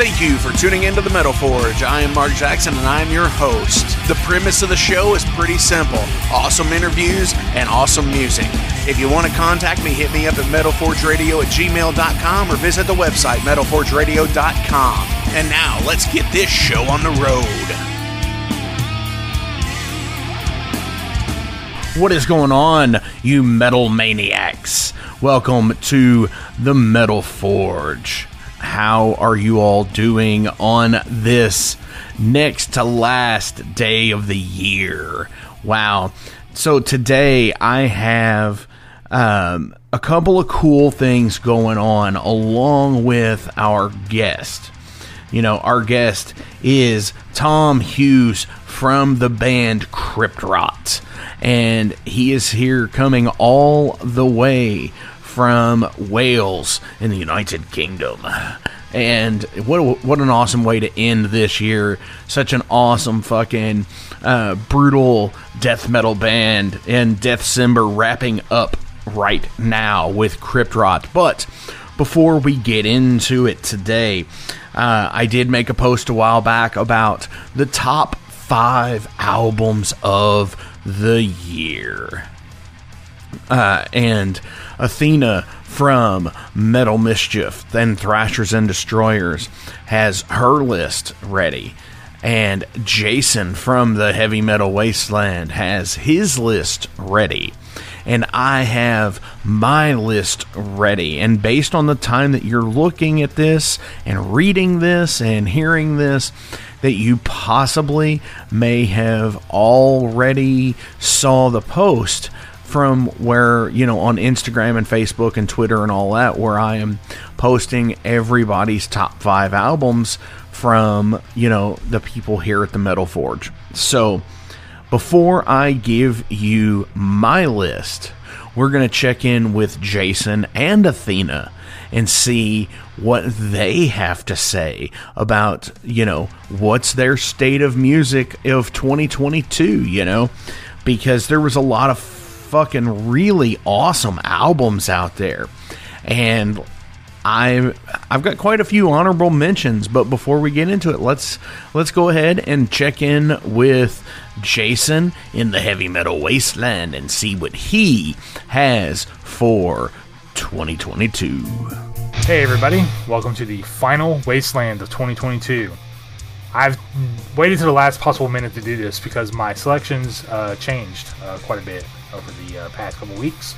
Thank you for tuning into the Metal Forge. I am Mark Jackson and I am your host. The premise of the show is pretty simple awesome interviews and awesome music. If you want to contact me, hit me up at metalforgeradio at gmail.com or visit the website metalforgeradio.com. And now let's get this show on the road. What is going on, you metal maniacs? Welcome to the Metal Forge. How are you all doing on this next to last day of the year? Wow. So today I have um, a couple of cool things going on along with our guest. You know, our guest is Tom Hughes from the band Crypt Rot. And he is here coming all the way from Wales in the United Kingdom. And what what an awesome way to end this year! Such an awesome fucking uh, brutal death metal band and Death Deathcember wrapping up right now with Crypt Rot. But before we get into it today, uh, I did make a post a while back about the top five albums of the year. Uh, and Athena from Metal Mischief, then Thrashers and Destroyers, has her list ready. And Jason from the Heavy Metal Wasteland has his list ready. And I have my list ready. And based on the time that you're looking at this and reading this and hearing this, that you possibly may have already saw the post from where, you know, on Instagram and Facebook and Twitter and all that, where I am posting everybody's top five albums from, you know, the people here at the Metal Forge. So before I give you my list, we're going to check in with Jason and Athena and see what they have to say about, you know, what's their state of music of 2022, you know, because there was a lot of fucking really awesome albums out there. And I I've got quite a few honorable mentions, but before we get into it, let's let's go ahead and check in with Jason in the heavy metal wasteland and see what he has for 2022. Hey everybody, welcome to the final wasteland of 2022. I've waited to the last possible minute to do this because my selections uh, changed uh, quite a bit over the uh, past couple weeks.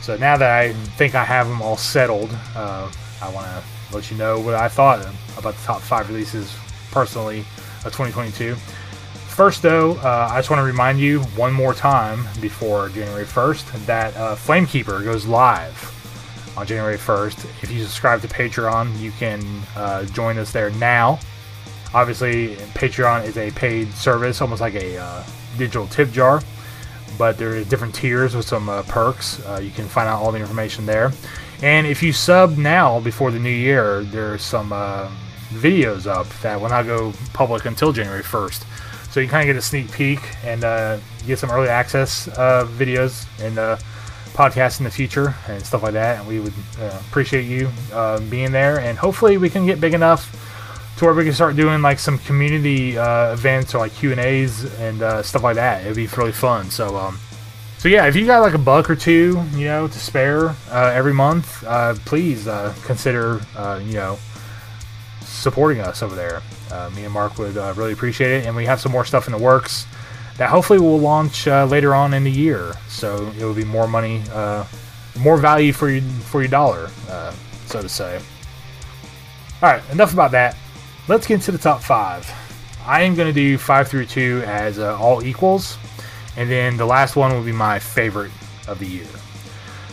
So now that I think I have them all settled, uh, I want to let you know what I thought about the top five releases personally of 2022. First, though, uh, I just want to remind you one more time before January 1st that uh, Flamekeeper goes live on January 1st. If you subscribe to Patreon, you can uh, join us there now. Obviously, Patreon is a paid service, almost like a uh, digital tip jar but there are different tiers with some uh, perks. Uh, you can find out all the information there. And if you sub now before the new year, there's some uh, videos up that will not go public until January 1st. So you kind of get a sneak peek and uh, get some early access uh, videos and podcasts in the future and stuff like that. And we would appreciate you being there. And hopefully we can get big enough to where we can start doing like some community uh, events or like Q and A's and uh, stuff like that. It'd be really fun. So, um, so yeah, if you got like a buck or two, you know, to spare uh, every month, uh, please uh, consider, uh, you know, supporting us over there. me and Mark would really appreciate it, and we have some more stuff in the works that hopefully will launch later on in the year. So it will be more money, more value for your for your dollar, so to say. All right, enough about that let's get into the top five. I am going to do five through two as uh, all equals, and then the last one will be my favorite of the year.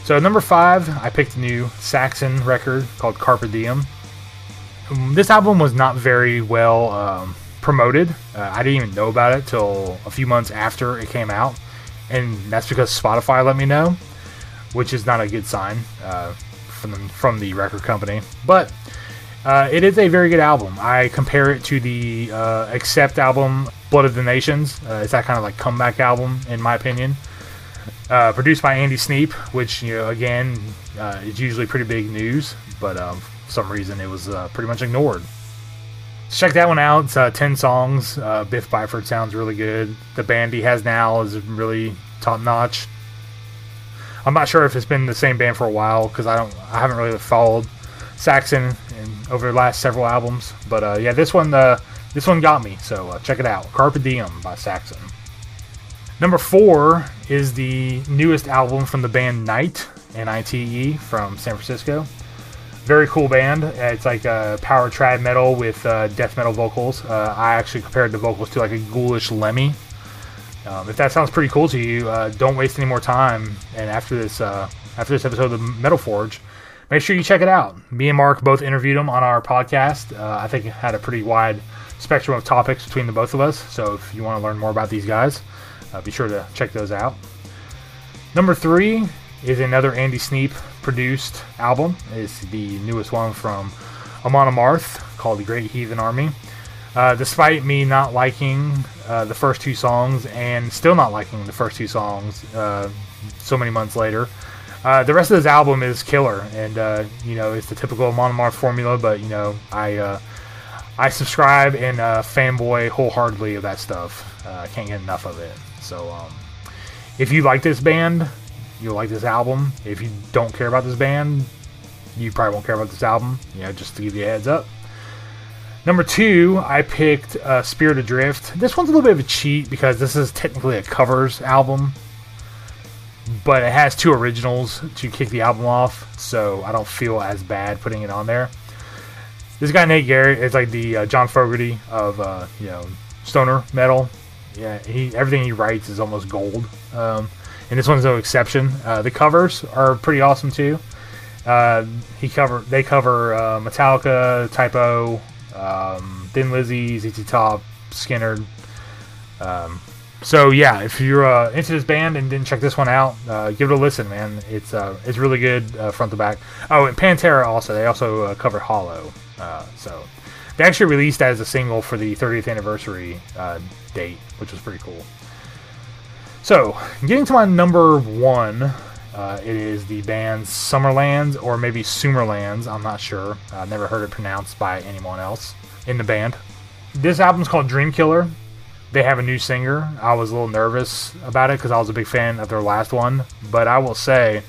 So, number five, I picked a new Saxon record called Carpe Diem. Um, this album was not very well um, promoted. Uh, I didn't even know about it till a few months after it came out, and that's because Spotify let me know, which is not a good sign uh, from from the record company. But uh, it is a very good album. I compare it to the uh, Accept album, Blood of the Nations. Uh, it's that kind of like comeback album, in my opinion. Uh, produced by Andy Sneap, which you know again uh, is usually pretty big news, but um, for some reason it was uh, pretty much ignored. Check that one out. It's ten songs. Biff Byford sounds really good. The band he has now is really top notch. I'm not sure if it's been the same band for a while because I don't, I haven't really followed Saxon and over the last several albums. But uh, yeah, this one uh, this one got me, so uh, check it out. Carpe Diem by Saxon. Number four is the newest album from the band Nite, N-I-T-E, from San Francisco. Very cool band. It's like a power trad metal with uh, death metal vocals. Uh, I actually compared the vocals to like a ghoulish Lemmy. Um, if that sounds pretty cool to you, uh, don't waste any more time. And after this, after this episode of Metal Forge, make sure you check it out. Me and Mark both interviewed him on our podcast. Uh, I think it had a pretty wide spectrum of topics between the both of us. So if you want to learn more about these guys, uh, be sure to check those out. Number three is another Andy Sneap produced album. It's the newest one from Amon Amarth called The Great Heathen Army. Uh, despite me not liking uh, the first two songs and still not liking the first two songs uh, so many months later, uh, the rest of this album is killer, and uh, you know it's the typical Amon Amarth formula. But you know I uh, I subscribe and uh, fanboy wholeheartedly of that stuff. Uh, I can't get enough of it. So um, if you like this band, you'll like this album. If you don't care about this band, you probably won't care about this album. You know, just to give you a heads up. Number two, I picked uh, Spirit Adrift. This one's a little bit of a cheat because this is technically a covers album but it has two originals to kick the album off, so I don't feel as bad putting it on there. This guy Nate Garrett is like the uh, John Fogerty of uh, you know stoner metal. Yeah, he everything he writes is almost gold. Um, and this one's no exception. Uh, the covers are pretty awesome too. Uh, he cover they cover uh, Metallica, Type O, um, Thin Lizzy, ZZ Top, Skynyrd. Um, so yeah, if you're uh, into this band and didn't check this one out, uh, give it a listen, man. It's uh, it's really good uh, front to back. Oh, and Pantera also they also uh, cover Hollow. Uh, so they actually released that as a single for the 30th anniversary uh, date, which was pretty cool. So getting to my number one, uh, it is the band Summerlands or maybe Sumerlands. I'm not sure. I've never heard it pronounced by anyone else in the band. This album's called Dream Killer they have a new singer. I was a little nervous about it because I was a big fan of their last one. But I will say,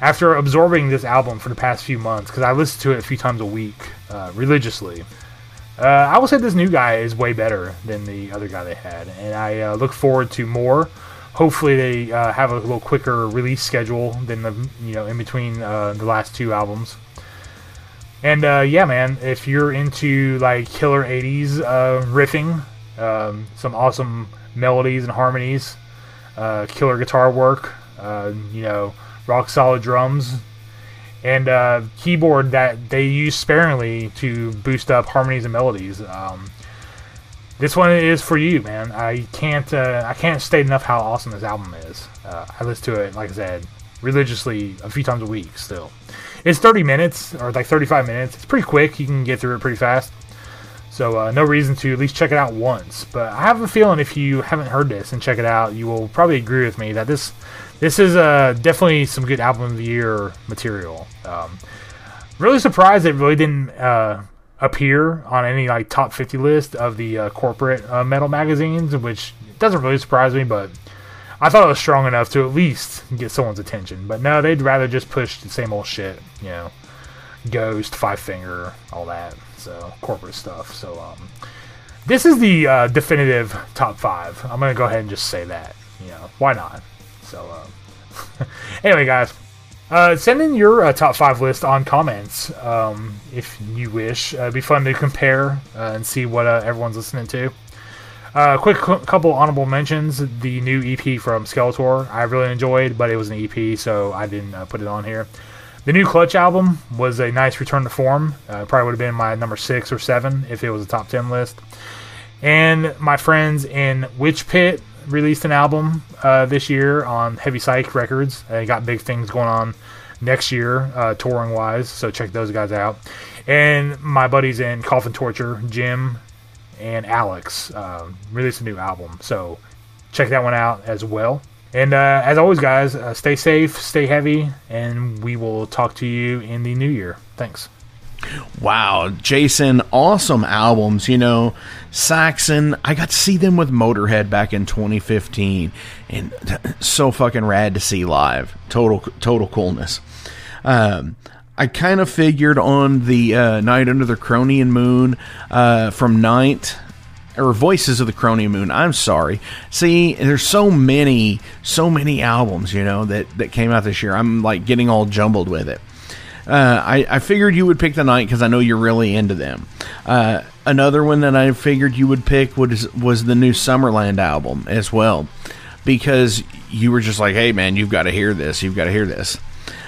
after absorbing this album for the past few months, because I listened to it a few times a week uh, religiously, uh, I will say this new guy is way better than the other guy they had, and I uh, look forward to more. Hopefully, they uh, have a little quicker release schedule than the you know in between uh, the last two albums. And uh, yeah, man, if you're into like killer '80s riffing, um, some awesome melodies and harmonies, uh, killer guitar work, uh, you know, rock solid drums, and uh, keyboard that they use sparingly to boost up harmonies and melodies. Um, this one is for you, man. I can't uh, I can't state enough how awesome this album is. Uh, I listen to it, like I said, religiously a few times a week. Still, it's 30 minutes or like 35 minutes. It's pretty quick. You can get through it pretty fast. So uh, no reason to at least check it out once. But I have a feeling if you haven't heard this and check it out, you will probably agree with me that this this is uh, definitely some good album of the year material. Um, really surprised it really didn't uh, appear on any like top 50 list of the uh, corporate uh, metal magazines, which doesn't really surprise me, but I thought it was strong enough to at least get someone's attention. But no, they'd rather just push the same old shit, you know, Ghost, Five Finger, all that so corporate stuff. So um, this is the uh, definitive top five. I'm gonna go ahead and just say that. You know, why not? So uh, anyway, guys. Uh, send in your uh, top five list on comments um, if you wish. Uh, it'd be fun to compare uh, and see what uh, everyone's listening to. Uh, quick couple honorable mentions. The new EP from Skeletor, I really enjoyed, but it was an EP, so I didn't put it on here. The new Clutch album was a nice return to form. Uh, probably would have been my number six or seven if it was a top 10 list. And my friends in Witch Pit released an album uh, this year on Heavy Psych Records. They got big things going on next year, uh, touring wise, so check those guys out. And my buddies in Coffin Torture, Jim and Alex, uh, released a new album, so check that one out as well. And uh, as always, guys, uh, stay safe, stay heavy, and we will talk to you in the new year. Thanks. Wow, Jason, awesome albums. You know, Saxon, I got to see them with Motorhead back in 2015, and so fucking rad to see live. Total, total coolness. Um, I kind of figured on the uh, Nite Under the Kronian Moon uh, from Night or Voices of the Crony Moon. I'm sorry. See, there's so many, so many albums, you know, that that came out this year. I'm like getting all jumbled with it. Uh, I, I figured you would pick the Nite because I know you're really into them. Uh, another one that I figured you would pick was was the new Summerland album as well, because you were just like, "Hey, man, you've got to hear this. You've got to hear this."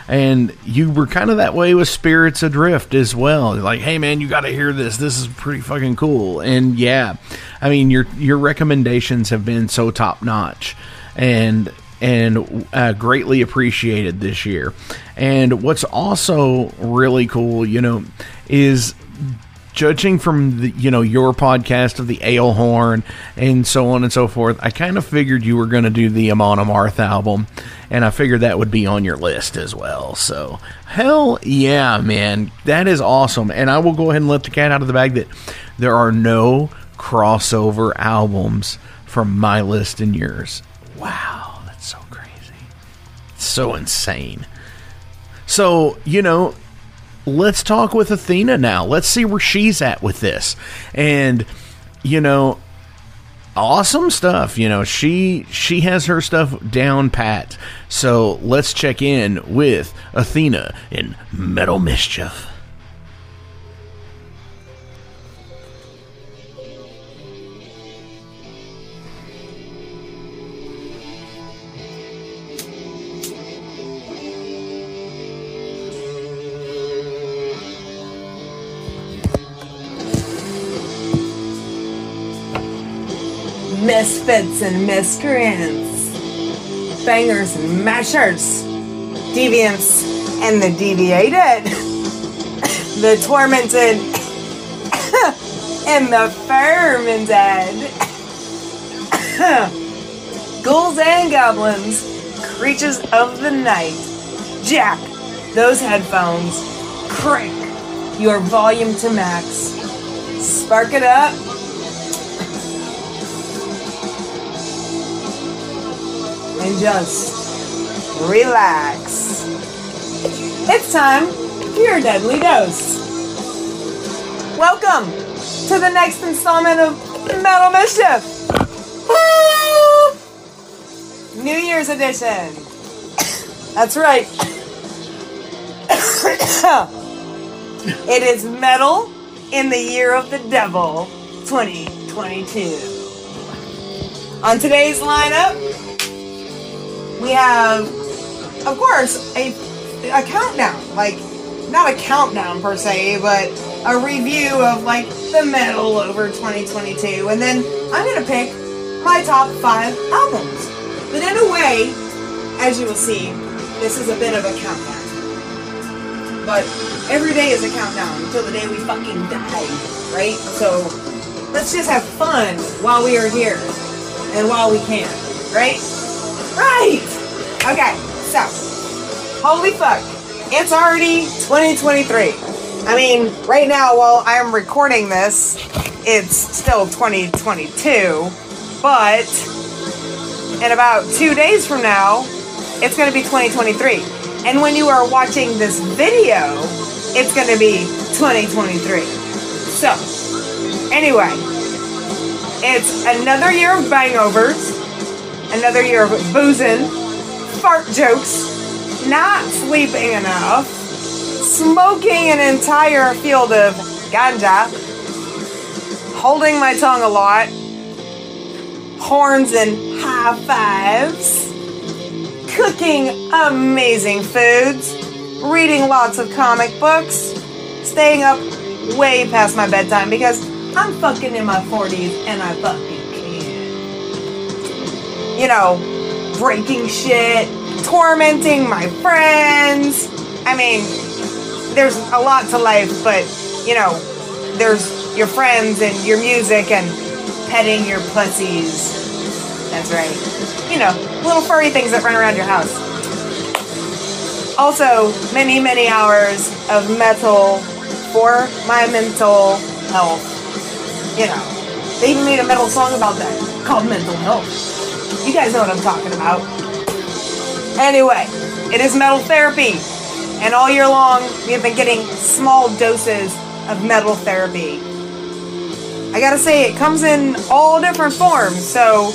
And you were kind of that way with Spirits Adrift as well. Like, hey man, you got to hear this. This is pretty fucking cool. And yeah, I mean your your recommendations have been so top notch, and and uh, greatly appreciated this year. And what's also really cool, you know, is judging from the, you know your podcast of the Ale Horn and so on and so forth, I kind of figured you were going to do the Amon Amarth album, and I figured that would be on your list as well. So hell yeah, man, that is awesome. And I will go ahead and let the cat out of the bag that there are no crossover albums from my list and yours. Wow, that's so crazy, so insane. So you know let's talk with Athena now. Let's see where she's at with this. And you know, awesome stuff. You know, she she has her stuff down pat. So let's check in with Athena in Metal Mischief. Misfits and miscreants, bangers and mashers, deviants and the deviated, the tormented and the fermented, ghouls and goblins, creatures of the night. Jack, those headphones, crank your volume to max, spark it up. And just relax. It's time for your deadly dose. Welcome to the next installment of Metal Mischief. New Year's edition. That's right. it is metal in the year of the devil 2022. On today's lineup, we have, of course, a, a countdown. Like, not a countdown per se, but a review of like the metal over 2022. And then I'm going to pick my top five albums. But in a way, as you will see, this is a bit of a countdown. But every day is a countdown until the day we fucking die, right? So let's just have fun while we are here and while we can, right? Right! Okay, so, holy fuck, it's already 2023. I mean, right now, while I'm recording this, it's still 2022, but in about two days from now, it's going to be 2023. And when you are watching this video, it's going to be 2023. So, anyway, it's another year of bangovers, another year of boozing, fart jokes, not sleeping enough, smoking an entire field of ganja, holding my tongue a lot, horns and high fives, cooking amazing foods, reading lots of comic books, staying up way past my bedtime because I'm fucking in my 40s and I can. You know, breaking shit, tormenting my friends. I mean, there's a lot to life, but you know, there's your friends and your music and petting your pussies. That's right. You know, little furry things that run around your house. Also, many, many hours of metal for my mental health. You know, they even made a metal song about that called Mental Health. You guys know what I'm talking about. Anyway, it is metal therapy. And all year long, we have been getting small doses of metal therapy. I gotta say, it comes in all different forms. So,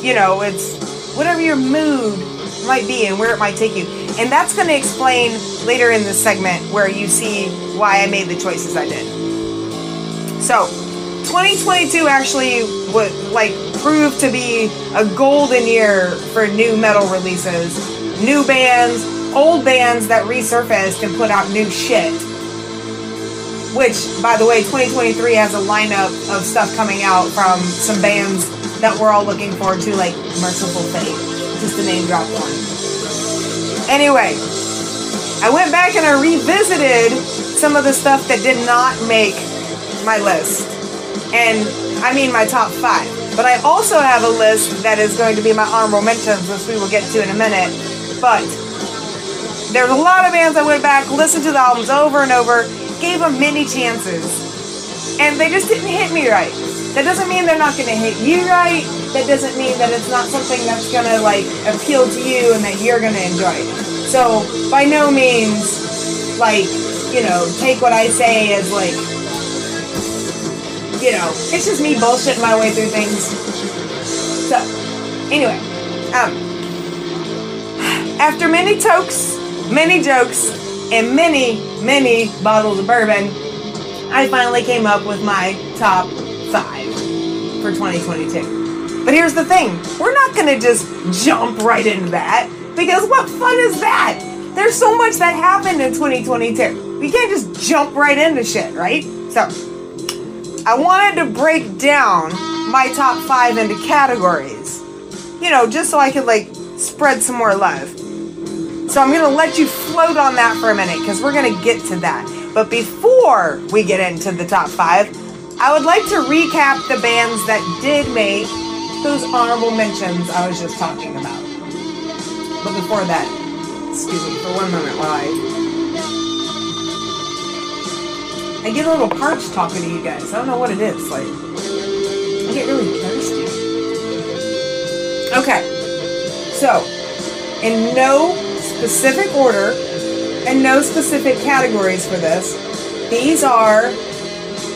you know, it's whatever your mood might be and where it might take you. And that's gonna explain later in this segment where you see why I made the choices I did. So, 2022 actually would like proved to be a golden year for new metal releases, new bands, old bands that resurfaced and put out new shit. Which, by the way, 2023 has a lineup of stuff coming out from some bands that we're all looking forward to, like Mercyful Fate, just to name drop one. Anyway, I went back and I revisited some of the stuff that did not make my list. And I mean my top five. But I also have a list that is going to be my honorable mentions, which we will get to in a minute. But there's a lot of bands I went back, listened to the albums over and over, gave them many chances, and they just didn't hit me right. That doesn't mean they're not going to hit you right. That doesn't mean that it's not something that's going to like appeal to you and that you're going to enjoy. it. So by no means, like you know, take what I say as like, you know, it's just me bullshitting my way through things. So anyway, um, after many tokes, many jokes, and many, many bottles of bourbon, I finally came up with my top five for 2022. But here's the thing we're not gonna just jump right into that because what fun is that? There's so much that happened in 2022. We can't just jump right into shit, right? So, I wanted to break down my top five into categories. You know, just so I could like spread some more love. So I'm gonna let you float on that for a minute because we're gonna get to that. But before we get into the top five, I would like to recap the bands that did make those honorable mentions I was just talking about. But before that, excuse me for one moment while I I get a little parched talking to you guys. I don't know what it is. Like, I get really thirsty. Okay. So, in no specific order and no specific categories for this, these are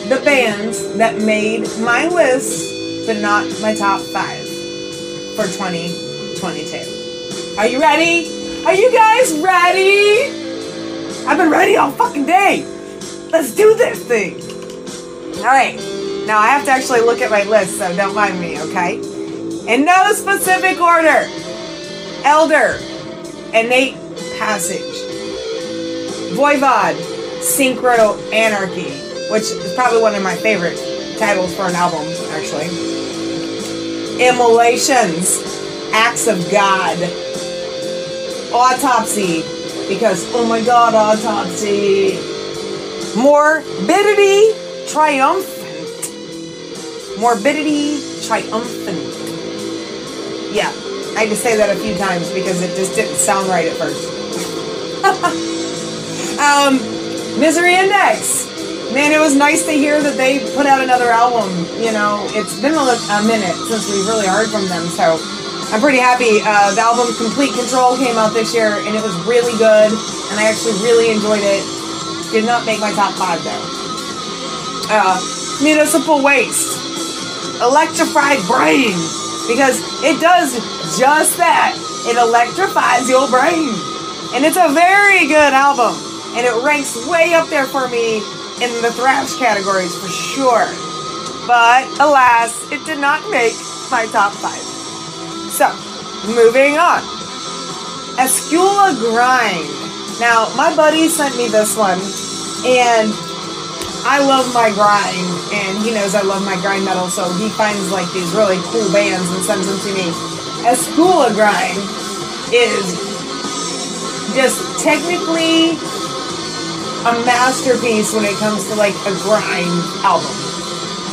the bands that made my list, but not my top five for 2022. Are you ready? Are you guys ready? I've been ready all fucking day. Let's do this thing. All right. Now I have to actually look at my list, so don't mind me, okay? In no specific order. Elder, Innate Passage, Voivod, Synchro Anarchy, which is probably one of my favorite titles for an album, actually. Immolations, Acts of God, Autopsy, because oh my god, Autopsy. Morbidity Triumphant. Morbidity Triumphant. Yeah, I had to say that a few times because it just didn't sound right at first. um, Misery Index. Man, it was nice to hear that they put out another album. You know, it's been a, a minute since we've really heard from them, so I'm pretty happy. Uh, the album Complete Control came out this year, and it was really good, and I actually really enjoyed it. Did not make my top five though. Uh, municipal waste, electrified brain, because it does just that. It electrifies your brain, and it's a very good album, and it ranks way up there for me in the thrash categories for sure. But alas, it did not make my top five. So, moving on. Escuela Grind. Now, my buddy sent me this one, and I love my grind, and he knows I love my grind metal, so he finds like these really cool bands and sends them to me. Escuela Grind is just technically a masterpiece when it comes to like a grind album.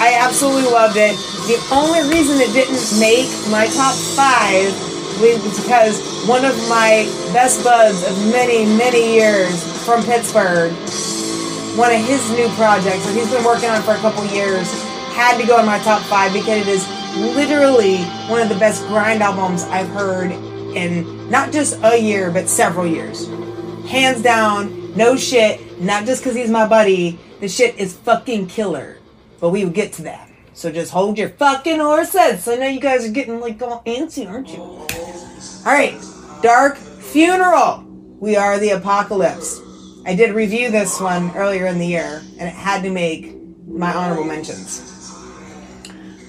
I absolutely loved it. The only reason it didn't make my top five was because one of my best buds of many, many years from Pittsburgh, one of his new projects that he's been working on for a couple years, had to go in my top five because it is literally one of the best grind albums I've heard in not just a year, but several years. Hands down, no shit, not just because he's my buddy, the shit is fucking killer. But we will get to that. So just hold your fucking horses. I know you guys are getting like all antsy, aren't you? Alright, Dark Funeral. We are the apocalypse. I did review this one earlier in the year, and it had to make my honorable mentions.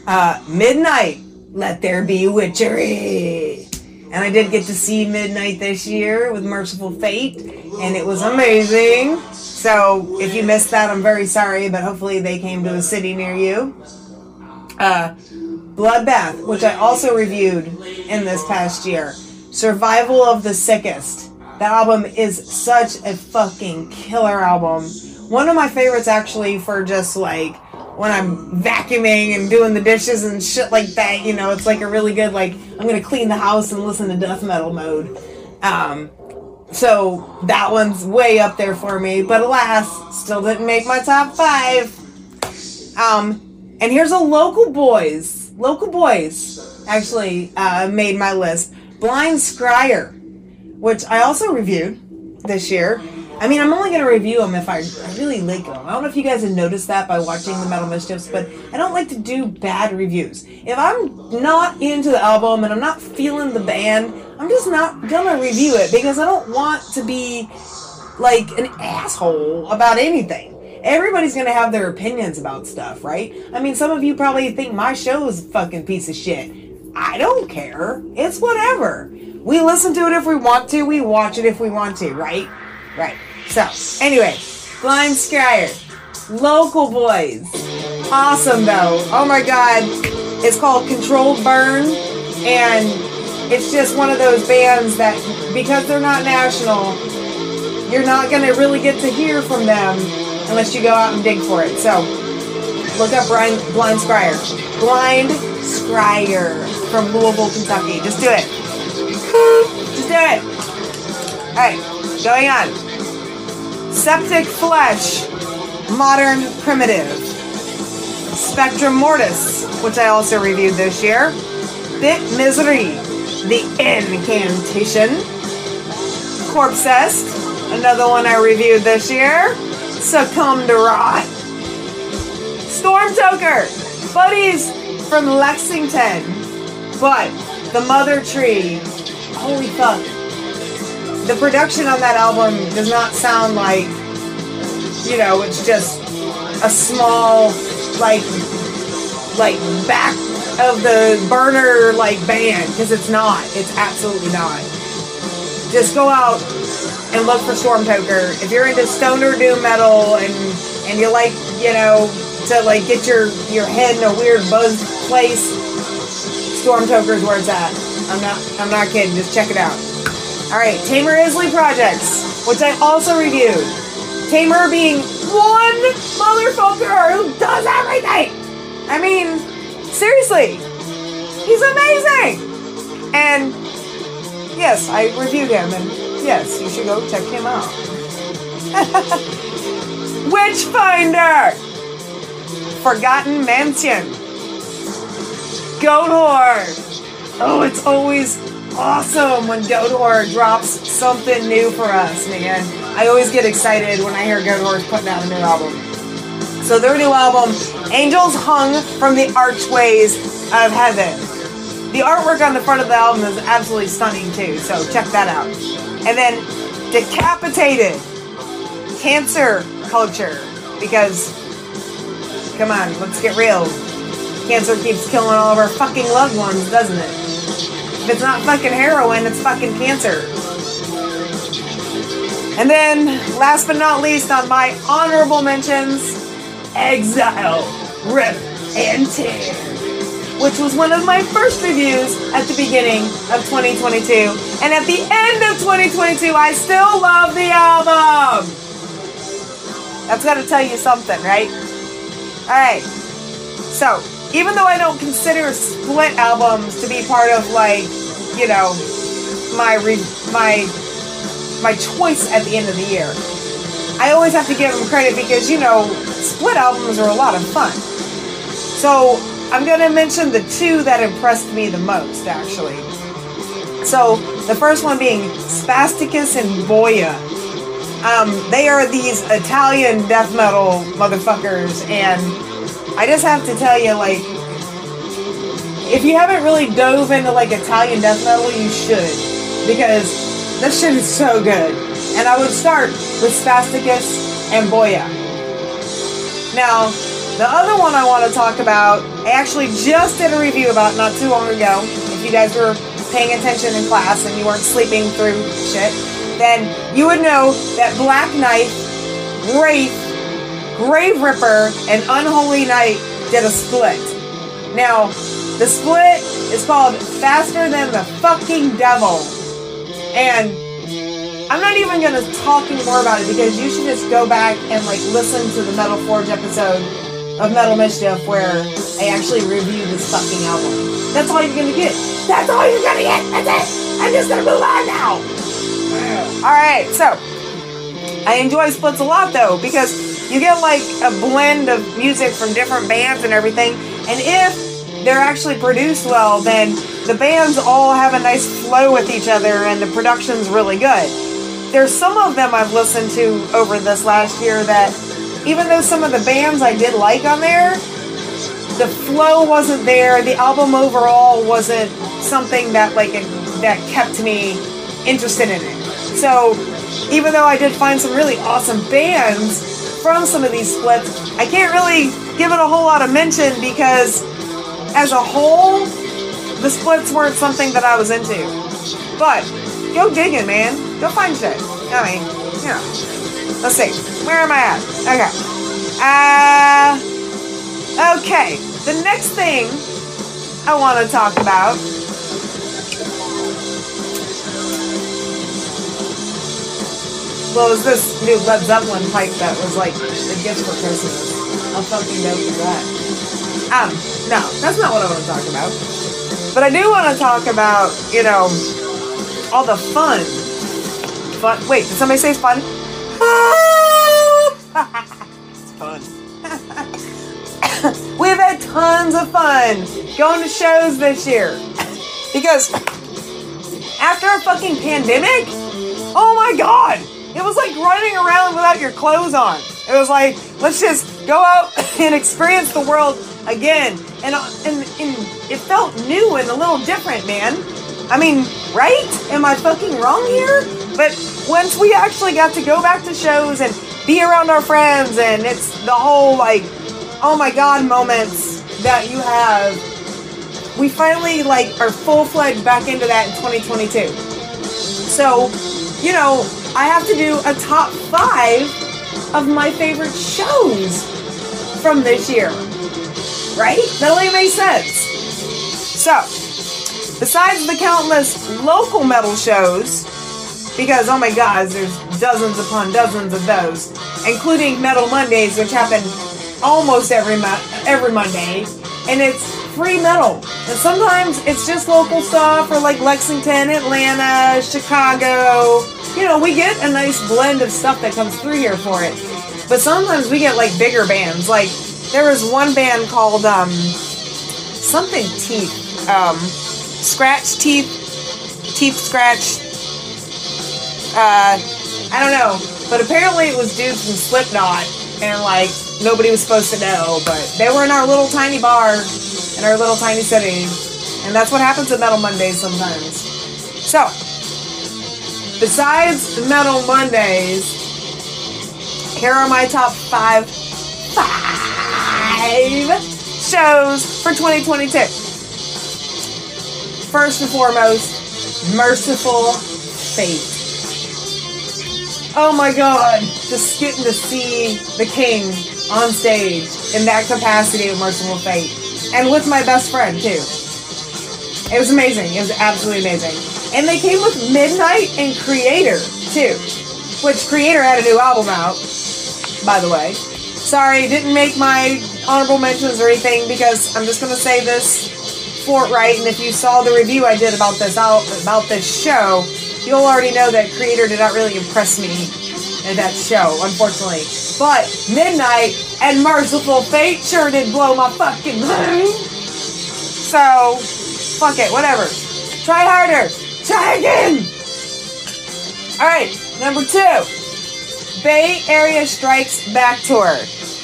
Uh, Midnight, Let There Be Witchery. And I did get to see Midnight this year with Mercyful Fate, and it was amazing. So if you missed that, I'm very sorry, but hopefully they came to a city near you. Uh, Bloodbath, which I also reviewed in this past year. Survival of the Sickest. That album is such a fucking killer album. One of my favorites, actually, for just like when I'm vacuuming and doing the dishes and shit like that. You know, it's like a really good, like, I'm gonna clean the house and listen to death metal mode. Um, so that one's way up there for me, but alas, still didn't make my top five. Um, and here's a local boys, local boys actually uh, made my list. Blind Scryer, which I also reviewed this year. I mean, I'm only going to review them if I, really like them. I don't know if you guys have noticed that by watching the Metal Mischiefs, but I don't like to do bad reviews. If I'm not into the album and I'm not feeling the band, I'm just not gonna review it because I don't want to be like an asshole about anything. Everybody's gonna have their opinions about stuff, right? I mean, some of you probably think my show is a fucking piece of shit. I don't care. It's whatever. We listen to it if we want to, we watch it if we want to, right? Right. So, anyway, Blind Scryer, Local boys. Awesome though. Oh my god. It's called Controlled Burn, and it's just one of those bands that, because they're not national, you're not going to really get to hear from them unless you go out and dig for it. So look up Blind, Blind Scryer. Blind Scryer from Louisville, Kentucky. Just do it. Just do it. All right, going on. Septic Flesh, Modern Primitive. Spectrum Mortis, which I also reviewed this year. Bit Misery, The Incantation. Corpsessed, another one I reviewed this year. Succumb to Rot. Storm Toker, buddies from Lexington. But the Mother Tree, holy fuck. The production on that album does not sound like, you know, it's just a small, like, like back of the burner, like, band, because it's not. It's absolutely not. Just go out and look for Storm Toker. If you're into stoner doom metal and and you like, you know, to like get your your head in a weird buzz place, Storm Toker's where it's at. I'm not I'm not kidding. Just check it out. All right, Tamer Isley projects, which I also reviewed. Tamer being one motherfucker who does everything. I mean, seriously, he's amazing. And yes, I reviewed him, and yes, you should go check him out. Witchfinder, Forgotten Mansion, Horde. Oh, it's always awesome when Horde drops something new for us, man. I always get excited when I hear Goat Horde's putting out a new album. So their new album, Angels Hung from the Archways of Heaven. The artwork on the front of the album is absolutely stunning too, so check that out. And then Decapitated, Cancer Culture, because, come on, let's get real. Cancer keeps killing all of our fucking loved ones, doesn't it? If it's not fucking heroin, it's fucking cancer. And then, last but not least, on my honorable mentions, Exile, Rip, and Tear, which was one of my first reviews at the beginning of 2022. And at the end of 2022, I still love the album. That's got to tell you something, right? All right. So, even though I don't consider split albums to be part of like, you know, my re- my my choice at the end of the year, I always have to give them credit because you know, split albums are a lot of fun. So, I'm going to mention the two that impressed me the most actually. So, the first one being Spasticus and Boya. Um, they are these Italian death metal motherfuckers, and I just have to tell you, like, if you haven't really dove into like Italian death metal, you should because this shit is so good. And I would start with Spasticus and Boya. Now, the other one I want to talk about, I actually just did a review about not too long ago. If you guys were paying attention in class and you weren't sleeping through shit, then you would know that Black Knight, Wraith, Grave Ripper, and Unholy Knight did a split. Now, the split is called Faster Than the Fucking Devil. And I'm not even gonna talk anymore about it because you should just go back and like listen to the Metal Forge episode of Metal Mischief where I actually review this fucking album. That's all you're gonna get. That's all you're gonna get. That's it. I'm just gonna move on now. Alright, so I enjoy splits a lot though because you get like a blend of music from different bands and everything. And if they're actually produced well, then the bands all have a nice flow with each other and the production's really good. There's some of them I've listened to over this last year that even though some of the bands I did like on there, the flow wasn't there. The album overall wasn't something that like it, that kept me interested in it. So even though I did find some really awesome bands from some of these splits, I can't really give it a whole lot of mention because as a whole, the splits weren't something that I was into. But go digging, man. Go find shit. I mean, know. Let's see. Where am I at? Okay. Uh okay. The next thing I want to talk about well, was this new Led Zeppelin pipe that was like a gift for Christmas. How fucking dope is that? Um, no, that's not what I want to talk about. But I do want to talk about, you know, all the fun. Fun. Wait, did somebody say fun? We've had tons of fun going to shows this year. Because after a fucking pandemic, oh my god, it was like running around without your clothes on. It was like, let's just go out and experience the world again. And, uh, and, and it felt new and a little different, man. I mean, right? Am I fucking wrong here? But once we actually got to go back to shows and be around our friends, and it's the whole like, oh my god moments that you have, we finally like are full fledged back into that in 2022. So, you know, I have to do a top five of my favorite shows from this year. Right? That only makes sense. So, besides the countless local metal shows, because oh my god, there's dozens upon dozens of those, including Metal Mondays, which happen almost every mo- every Monday, and it's free metal. And sometimes it's just local stuff, or like Lexington, Atlanta, Chicago. You know, we get a nice blend of stuff that comes through here for it. But sometimes we get like bigger bands. Like there was one band called um something Teeth, um, Scratch Teeth, Teeth Scratch. Uh, I don't know, but apparently it was dudes from Slipknot, and like nobody was supposed to know. But they were in our little tiny bar in our little tiny city, and that's what happens at Metal Mondays sometimes. So, besides Metal Mondays, here are my top five five shows for 2022. First and foremost, Mercyful Fate. Oh my god, just getting to see the king on stage in that capacity of Mercyful Fate. And with my best friend, too. It was amazing. It was absolutely amazing. And they came with Midnight and Kreator, too. Which Kreator had a new album out, by the way. Sorry, didn't make my honorable mentions or anything because I'm just gonna say this forthright. And if you saw the review I did about this out about this show, you'll already know that Kreator did not really impress me in that show, unfortunately. But Midnight and Mercyful Fate sure did blow my fucking mind. So, fuck it, whatever. Try harder. Try again. All right, number two. Bay Area Strikes Back Tour.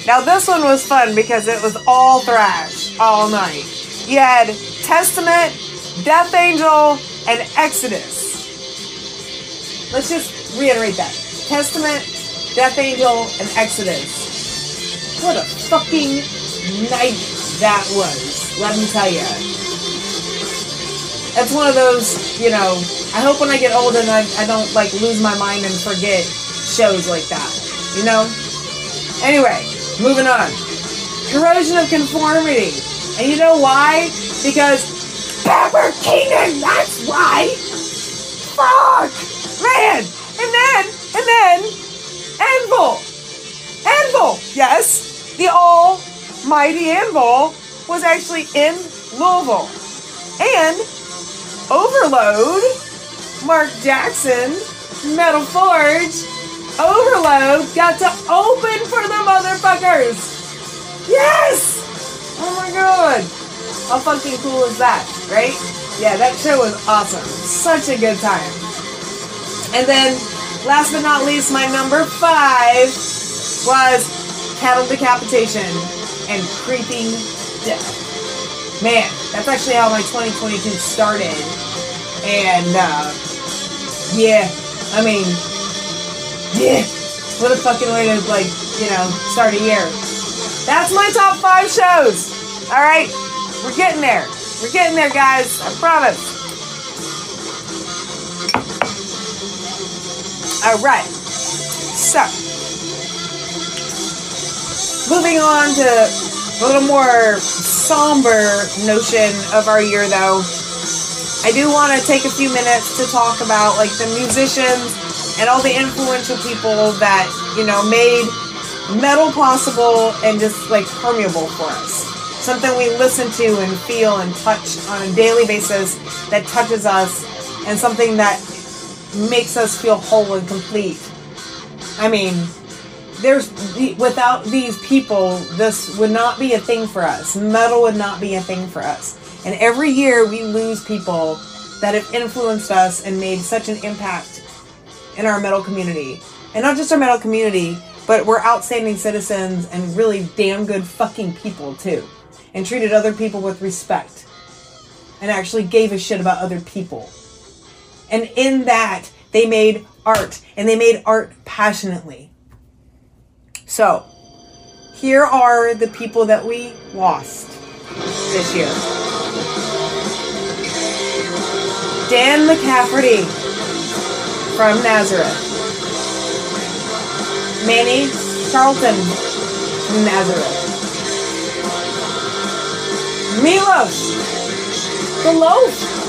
Now, this one was fun because it was all thrash all night. You had Testament, Death Angel, and Exodus. Let's just reiterate that Testament, Death Angel, and Exodus. What a fucking night that was, let me tell you. It's one of those, you know, I hope when I get older and I, I don't like lose my mind and forget shows like that, you know? Anyway, moving on. Corrosion of conformity. And you know why? Because Pepper Keenan, that's why! Fuck! Then, Anvil! Anvil! Yes, the almighty Anvil was actually in Louisville. And Overload, Mark Jackson, Metal Forge, Overload got to open for the motherfuckers! Yes! Oh my god! How fucking cool is that, right? Yeah, that show was awesome. Such a good time. And then, last but not least, my number five was Cattle Decapitation and Creeping Death. Man, that's actually how my 2022 started. And, uh, yeah, I mean, yeah, what a fucking way to, like, you know, start a year. That's my top five shows. All right, we're getting there. We're getting there, guys. I promise. All right. So, moving on to a little more somber notion of our year, though, I do want to take a few minutes to talk about like the musicians and all the influential people that you know made metal possible and just like permeable for us. Something we listen to and feel and touch on a daily basis that touches us, and something that makes us feel whole and complete. I mean, there's without these people, this would not be a thing for us. Metal would not be a thing for us. And every year we lose people that have influenced us and made such an impact in our metal community. And not just our metal community, but we're outstanding citizens and really damn good fucking people too. And treated other people with respect. And actually gave a shit about other people. And in that, they made art. And they made art passionately. So, here are the people that we lost this year. Dan McCafferty from Nazareth. Manny Charlton from Nazareth. Milos, the loaf.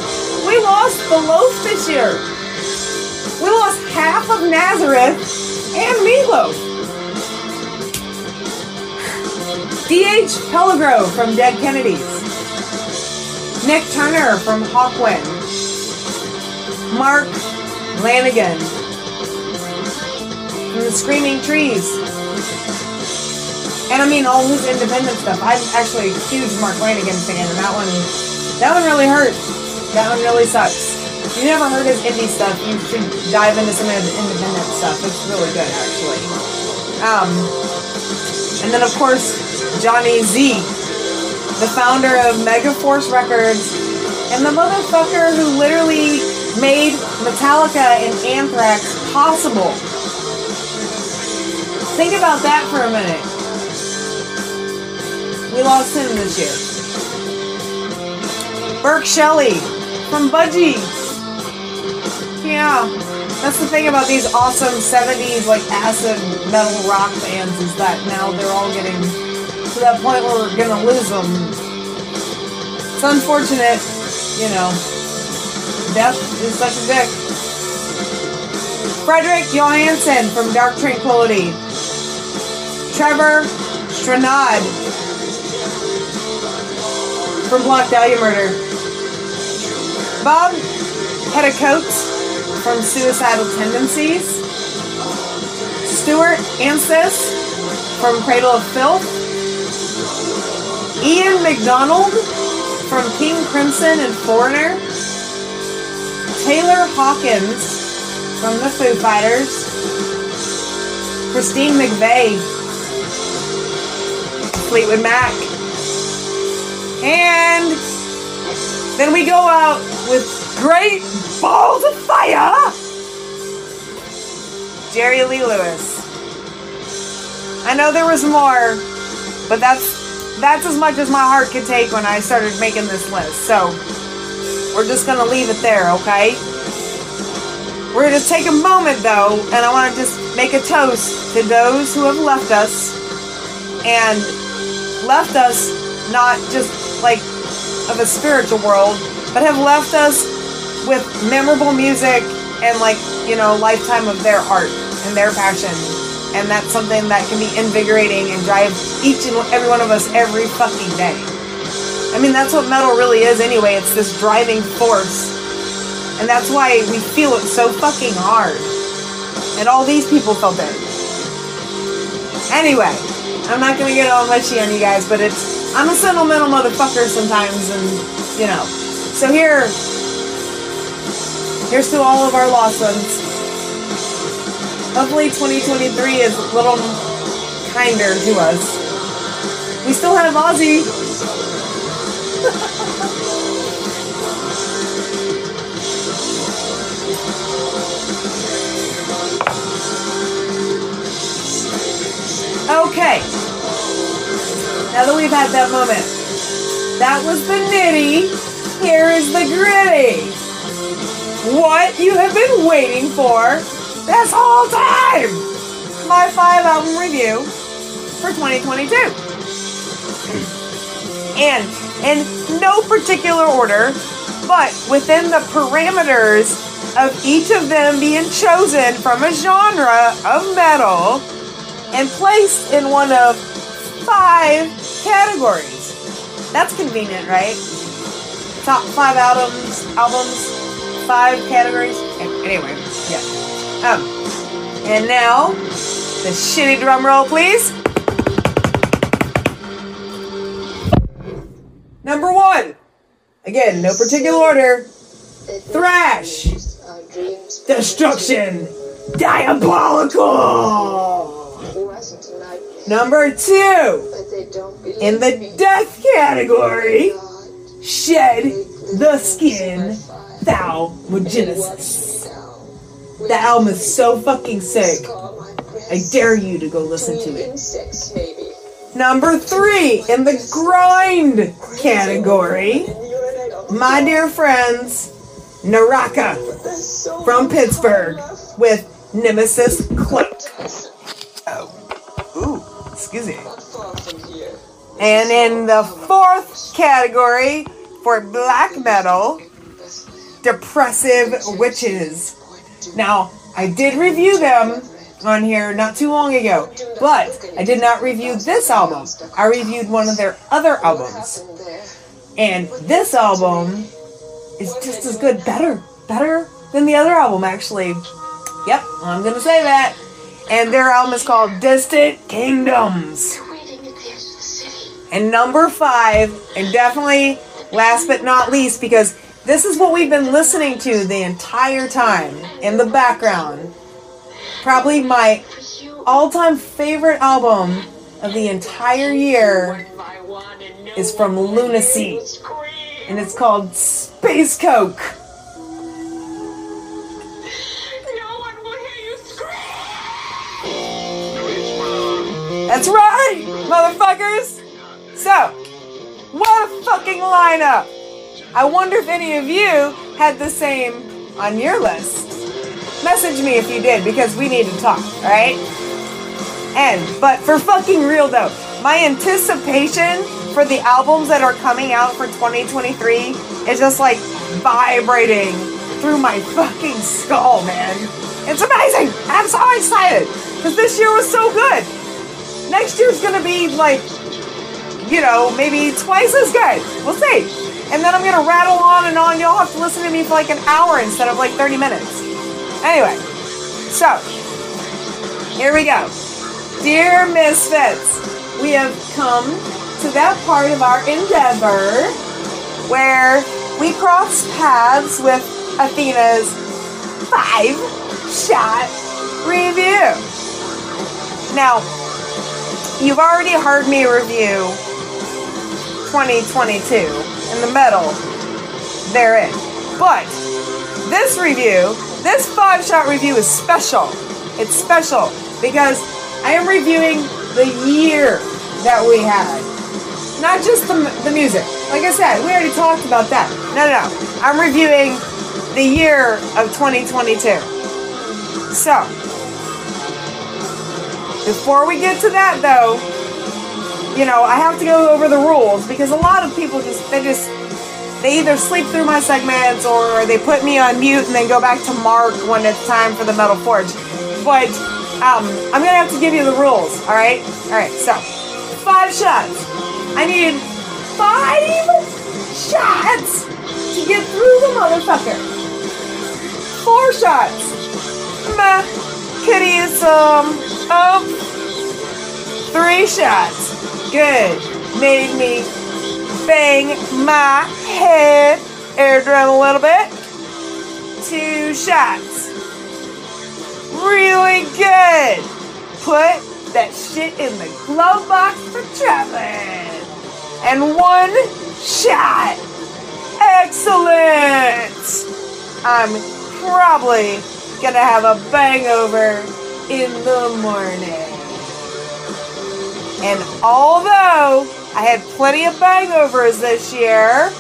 We lost the loaf this year. We lost half of Nazareth and Meatloaf. D.H. Peligro from Dead Kennedys. Nik Turner from Hawkwind. Mark Lanegan from the Screaming Trees. And I mean all his independent stuff. I'm actually a huge Mark Lanegan fan, and that one, that one really hurt. That one really sucks. If you never heard his indie stuff, you should dive into some of his independent stuff. It's really good, actually. Um, and then of course Johnny Z, the founder of Megaforce Records, and the motherfucker who literally made Metallica and Anthrax possible. Think about that for a minute. We lost him this year. Burke Shelley from budgies. Yeah, that's the thing about these awesome 70s like acid metal rock bands is that now they're all getting to that point where we're gonna lose them. It's unfortunate, you know. Death is such a dick. Fredrik Johansson from Dark Tranquillity. Trevor Strnad from Black Dahlia Murder. Bob Heathcote from Suicidal Tendencies. Stuart Anstis from Cradle of Filth. Ian McDonald from King Crimson and Foreigner. Taylor Hawkins from the Foo Fighters. Christine McVie. Fleetwood Mac. And then we go out with great balls of fire. Jerry Lee Lewis. I know there was more, but that's that's as much as my heart could take when I started making this list. So we're just gonna leave it there, okay? We're gonna take a moment though, and I want to just make a toast to those who have left us and left us not just like of a spiritual world, but have left us with memorable music and like you know lifetime of their art and their passion and that's something that can be invigorating and drive each and every one of us every fucking day. I mean, that's what metal really is anyway. It's this driving force. And that's why we feel it so fucking hard. And all these people felt it. Anyway, I'm not gonna get all mushy on you guys, but it's I'm a sentimental motherfucker sometimes and you know. So here here's to all of our lost ones. Hopefully 2023 is a little kinder to us. We still have Ozzy. okay. Now that we've had that moment, that was the nitty. Here is the gritty. What you have been waiting for this whole time! My five album review for 2022. And in no particular order, but within the parameters of each of them being chosen from a genre of metal and placed in one of five categories. That's convenient, right? Top five albums, albums, five categories. Anyway, yeah. Um, and now the shitty drum roll, please. Number one. Again, no particular order. Thrash. Destruction. Diabolical. Number two. In the death category, shed the skin, thou Genesis. That album is so fucking sick. I dare you to go listen to it. Number three, in the grind category, my dear friends, Naraka from Pittsburgh with Nemesis Cloak. Oh, ooh, excuse me. And in the fourth category for black metal, Depressive Witches. Now, I did review them on here not too long ago, but I did not review this album. I reviewed one of their other albums. And this album is just as good, better, better than the other album, actually. Yep, I'm gonna say that. And their album is called Distant Kingdoms. And number five, and definitely last but not least, because this is what we've been listening to the entire time in the background. Probably my all time favorite album of the entire year is from Lunacy, and it's called Space Coke. That's right, motherfuckers! So, what a fucking lineup! I wonder if any of you had the same on your list. Message me if you did, because we need to talk, alright? And, but for fucking real though, my anticipation for the albums that are coming out for 2023 is just like vibrating through my fucking skull, man. It's amazing! I'm so excited! Because this year was so good! Next year's gonna be like, you know, maybe twice as good. We'll see. And then I'm gonna rattle on and on. You'll have to listen to me for like an hour instead of like 30 minutes. Anyway, so here we go. Dear Misfits, we have come to that part of our endeavor where we cross paths with Athena's five shot review. Now, you've already heard me review 2022 and the metal therein. But this review, this five shot review is special. It's special because I am reviewing the year that we had. Not just the, the music. Like I said, we already talked about that. No, no, no. I'm reviewing the year of 2022. So, before we get to that though, you know, I have to go over the rules because a lot of people just, they just, they either sleep through my segments or they put me on mute and then go back to Mark when it's time for the Metal Forge. But um, I'm gonna have to give you the rules, alright? Alright, so five shots. I need five shots to get through the motherfucker. Four shots. Meh. Could use some. Oh. Three shots. Good. Made me bang my head. Air drum a little bit. Two shots. Really good. Put that shit in the glove box for traveling. And one shot. Excellent. I'm probably gonna have a bangover in the morning. And although I had plenty of bangovers this year,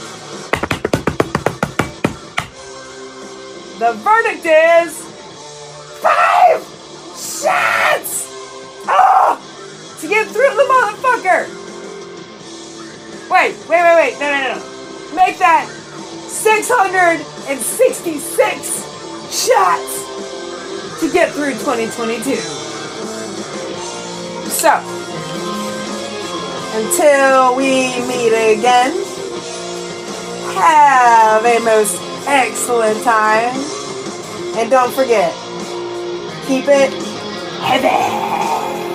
the verdict is five shots! Oh, to get through the motherfucker! Wait, wait, wait, wait. No, no, no. Make that 666 shots to get through 2022. So, until we meet again, have a most excellent time. And don't forget, keep it heavy.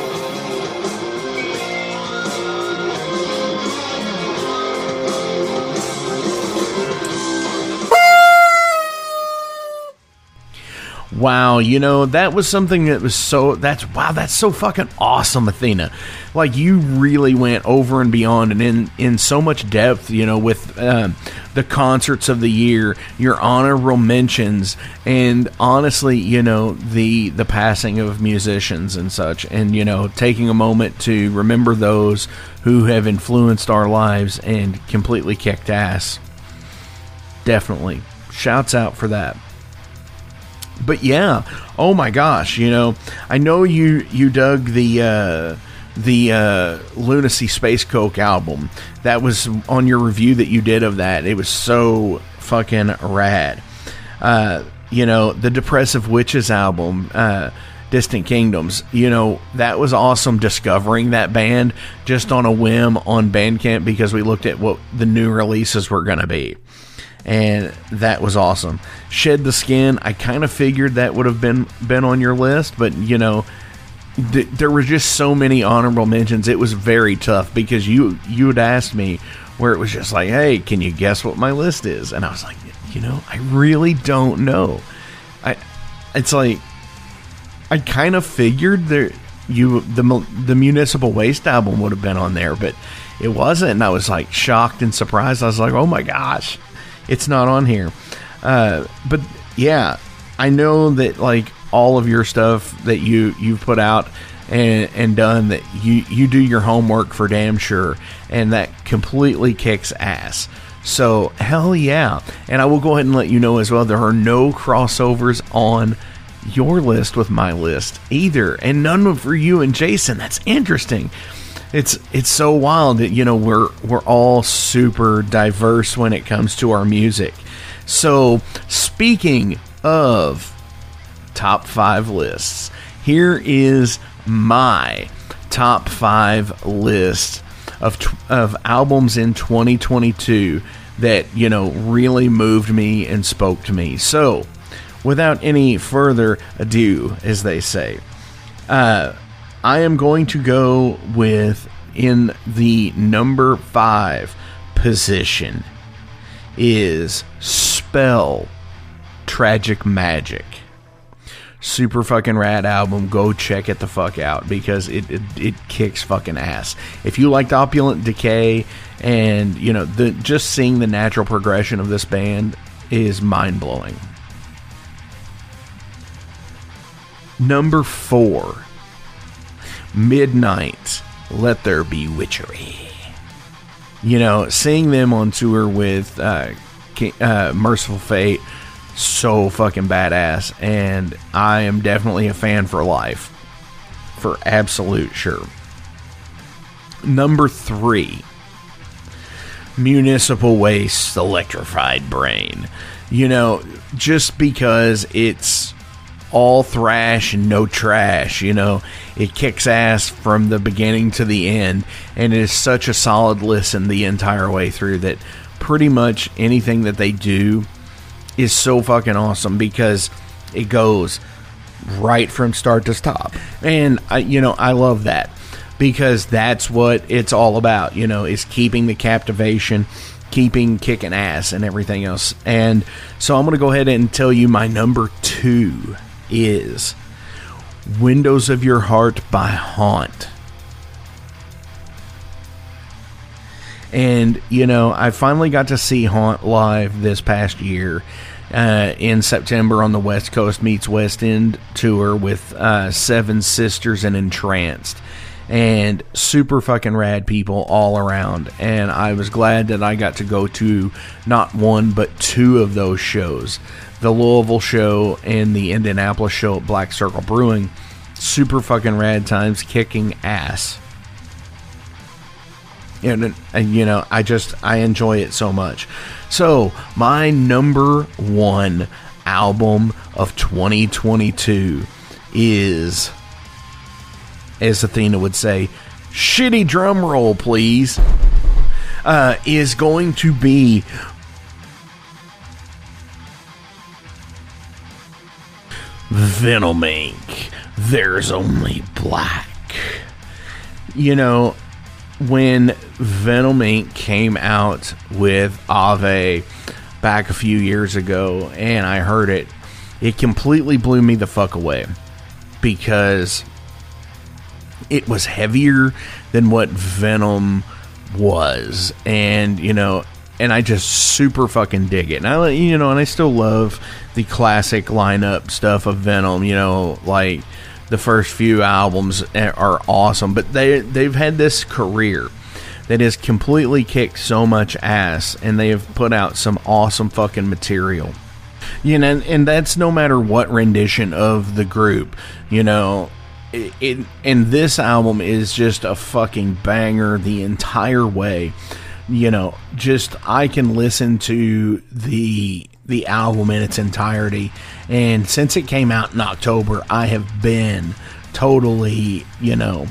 Wow, you know, that was something that was so that's wow, that's so fucking awesome, Athena. Like you really went over and beyond and in in so much depth, you know, with um, the concerts of the year, your honorable mentions, and honestly, you know, the the passing of musicians and such, and you know, taking a moment to remember those who have influenced our lives and completely kicked ass. Definitely. Shouts out for that but yeah, oh my gosh, you know, I know you you dug the uh, the uh, Lunacy Space Coke album. That was on your review that you did of that. It was so fucking rad. Uh, you know, the Depressive Witches album. Uh, Distant Kingdoms. You know, that was awesome discovering that band just on a whim on Bandcamp because we looked at what the new releases were going to be and that was awesome. Shed the Skin, I kind of figured that would have been been on your list, but you know, th- there were just so many honorable mentions. It was very tough because you you had asked me where it was just like, "Hey, can you guess what my list is?" And I was like, "You know, I really don't know." I it's like I kind of figured there you the the municipal waste album would have been on there, but it wasn't. And I was like shocked and surprised. I was like, "Oh my gosh!" It's not on here. Uh, but yeah, I know that like all of your stuff that you you've put out and and done that you you do your homework for damn sure, and that completely kicks ass. So hell yeah! And I will go ahead and let you know as well. There are no crossovers on your list with my list either, and none for you and Jason. That's interesting it's it's so wild that you know we're we're all super diverse when it comes to our music. So speaking of top five lists, here is my top five list of of albums in 2022 that you know really moved me and spoke to me. So, without any further ado, as they say, uh, I am going to go with in the number five position is Spell Tragic Magic. Super fucking rad album. Go check it the fuck out because it, it, it kicks fucking ass. If you liked Opulent Decay and you know the just seeing the natural progression of this band is mind blowing. Number four Midnight, Let There Be Witchery. You know, seeing them on tour with uh, uh, Mercyful Fate, so fucking badass. And I am definitely a fan for life. For absolute sure. Number three Municipal Waste Electrified Brain. You know, just because it's all thrash and no trash. You know, it kicks ass from the beginning to the end, and it is such a solid listen the entire way through that pretty much anything that they do is so fucking awesome because it goes right from start to stop. And I, you know, I love that because that's what it's all about. You know, is keeping the captivation keeping kicking ass and everything else. And so I'm going to go ahead and tell you my number two is Windows of Your Heart by Haunt. And, you know, I finally got to see Haunt live this past year uh, in September on the West Coast Meets West End tour with uh, Seven Sisters and Entranced. And super fucking rad people all around. And I was glad that I got to go to not one, but two of those shows the Louisville show and the Indianapolis show at Black Circle Brewing. Super fucking rad times, kicking ass. and, and you know I just I enjoy it so much. So my number one album of 2022 is, as Athena would say, shitty drum roll, please. Uh, is going to be Venom Inc. There's only black. You know, when Venom Inc. came out with Ave back a few years ago and I heard it, it completely blew me the fuck away because it was heavier than what Venom was. And, you know, and I just super fucking dig it. And I, you know, and I still love the classic lineup stuff of Venom. You know, like the first few albums eh, are awesome, but they they've had this career that has completely kicked so much ass, and they have put out some awesome fucking material. You know, and that's no matter what rendition of the group. You know, it, it and this album is just a fucking banger the entire way you know, just I can listen to the the album in its entirety. And since it came out in October, I have been totally, you know,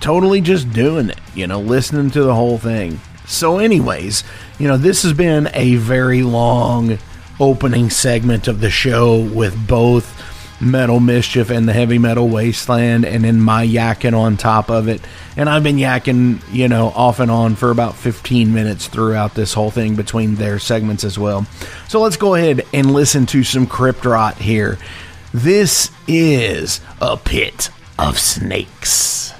totally just doing it, you know, listening to the whole thing. So, anyways, you know, this has been a very long opening segment of the show with both Metal Mischief and the Heavy Metal Wasteland, and then my yakking on top of it. And I've been yakking, you know, off and on for about 15 minutes throughout this whole thing between their segments as well. So let's go ahead and listen to some Crypt Rot here. This is a pit of snakes.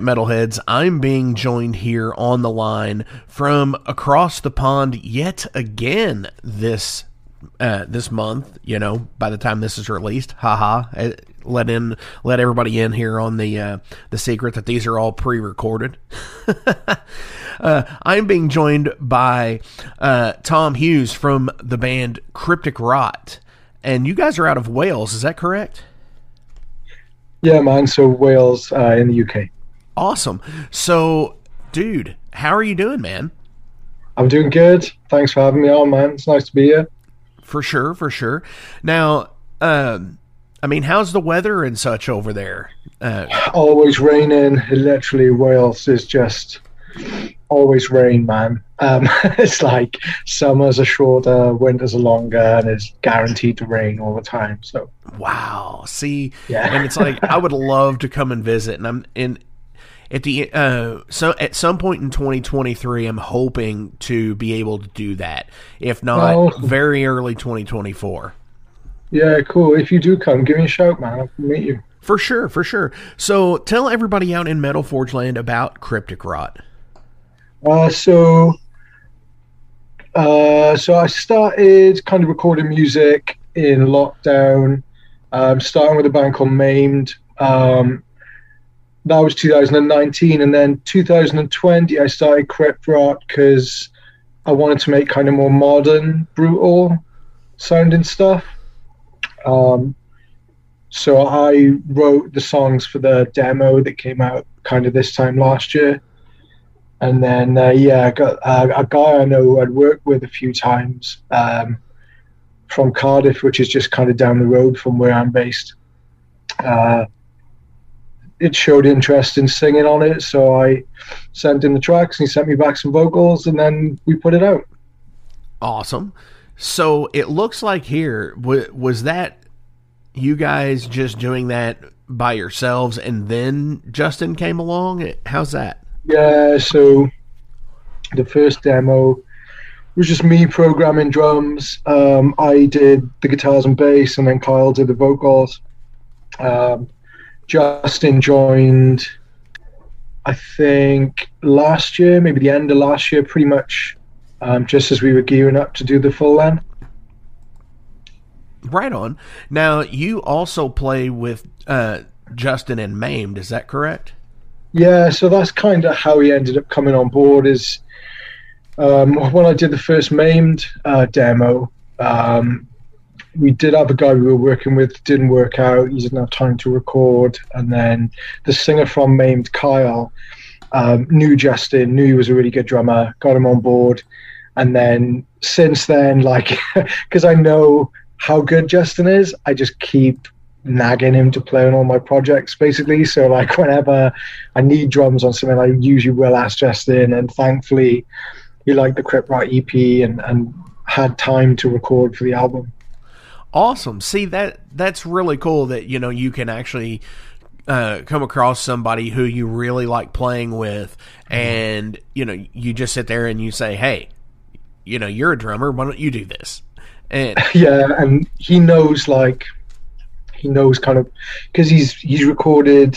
Right, metalheads, I'm being joined here on the line from across the pond yet again this uh, this month. You know, by the time this is released, haha. uh, Let in, let everybody in here on the uh, the secret that these are all pre-recorded. uh, I'm being joined by uh, Tom Hughes from the band Crypt Rot, and you guys are out of Wales. Is that correct? Yeah, man. So Wales uh, in the UK. Awesome. So, dude, how are you doing, man? I'm doing good. Thanks for having me on, man. It's nice to be here. For sure, for sure. Now, um, I mean, how's the weather and such over there? Uh, Always raining. Literally, Wales is just always rain, man. Um, it's like summers are shorter, winters are longer, and it's guaranteed to rain all the time. So wow. See, Yeah. and it's like I would love to come and visit, and I'm in at the uh so at some point in 2023 I'm hoping to be able to do that. If not, Oh. very early 2024. yeah, cool. If you do come, give me a shout, man. I'll meet you. For sure, for sure. So tell everybody out in Metal Forge Land about Crypt Rot. Uh, so, uh, so I started kind of recording music in lockdown, um, starting with a band called Maimed. Um, that was 2019, and then 2020 I started Crypt Rot because I wanted to make kind of more modern, brutal sounding stuff. Um, so I wrote the songs for the demo that came out kind of this time last year. And then, uh, yeah, I got uh, a guy I know I'd worked with a few times um, from Cardiff, which is just kind of down the road from where I'm based. Uh, it showed interest in singing on it, so I sent him the tracks and he sent me back some vocals, and then we put it out. Awesome. So it looks like here was that you guys just doing that by yourselves, and then Justin came along. How's that? Yeah, so the first demo was just me programming drums. Um, I did the guitars and bass, and then Kyle did the vocals. Um, Justin joined, I think, last year, maybe the end of last year, pretty much um, just as we were gearing up to do the full length. Right on. Now you also play with uh, Justin and Maimed. Is that correct? Yeah, so that's kind of how he ended up coming on board. Is um, when I did the first maimed uh, demo, um, we did have a guy we were working with didn't work out. He didn't have time to record, and then the singer from Maimed, Kyle, um, knew Justin, knew he was a really good drummer, got him on board, and then since then, like, because I know how good Justin is, I just keep nagging him to play on all my projects basically so like whenever i need drums on something i usually will ask justin and thankfully he liked the crypt Rot ep and and had time to record for the album Awesome. See that that's really cool that you know you can actually uh, come across somebody who you really like playing with, and you know you just sit there and you say, "Hey, you know you're a drummer. Why don't you do this?" And yeah and he knows like he knows kind of because he's he's recorded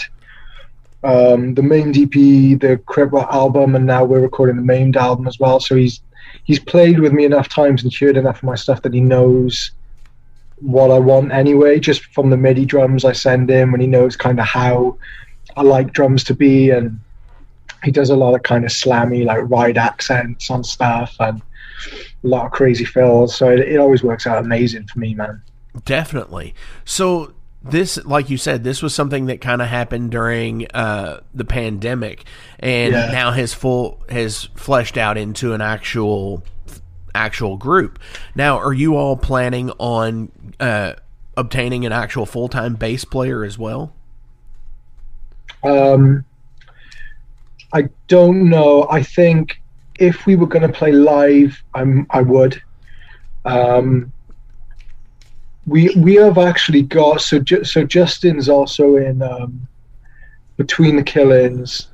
um, the Maimed EP, the Crypt album, and now we're recording the maimed album as well. So he's he's played with me enough times and heard enough of my stuff that he knows what I want anyway, just from the MIDI drums I send him, and he knows kind of how I like drums to be, and he does a lot of kind of slammy like ride accents on stuff and a lot of crazy fills. So it, it always works out amazing for me, man. Definitely. So this, like you said, this was something that kind of happened during uh, the pandemic, and Yeah. now has full has fleshed out into an actual actual group. Now, are you all planning on uh, obtaining an actual full time bass player as well? Um, I don't know. I think if we were going to play live, I'm I would. Um, we we have actually got so Ju- so Justin's also in um, between the killings,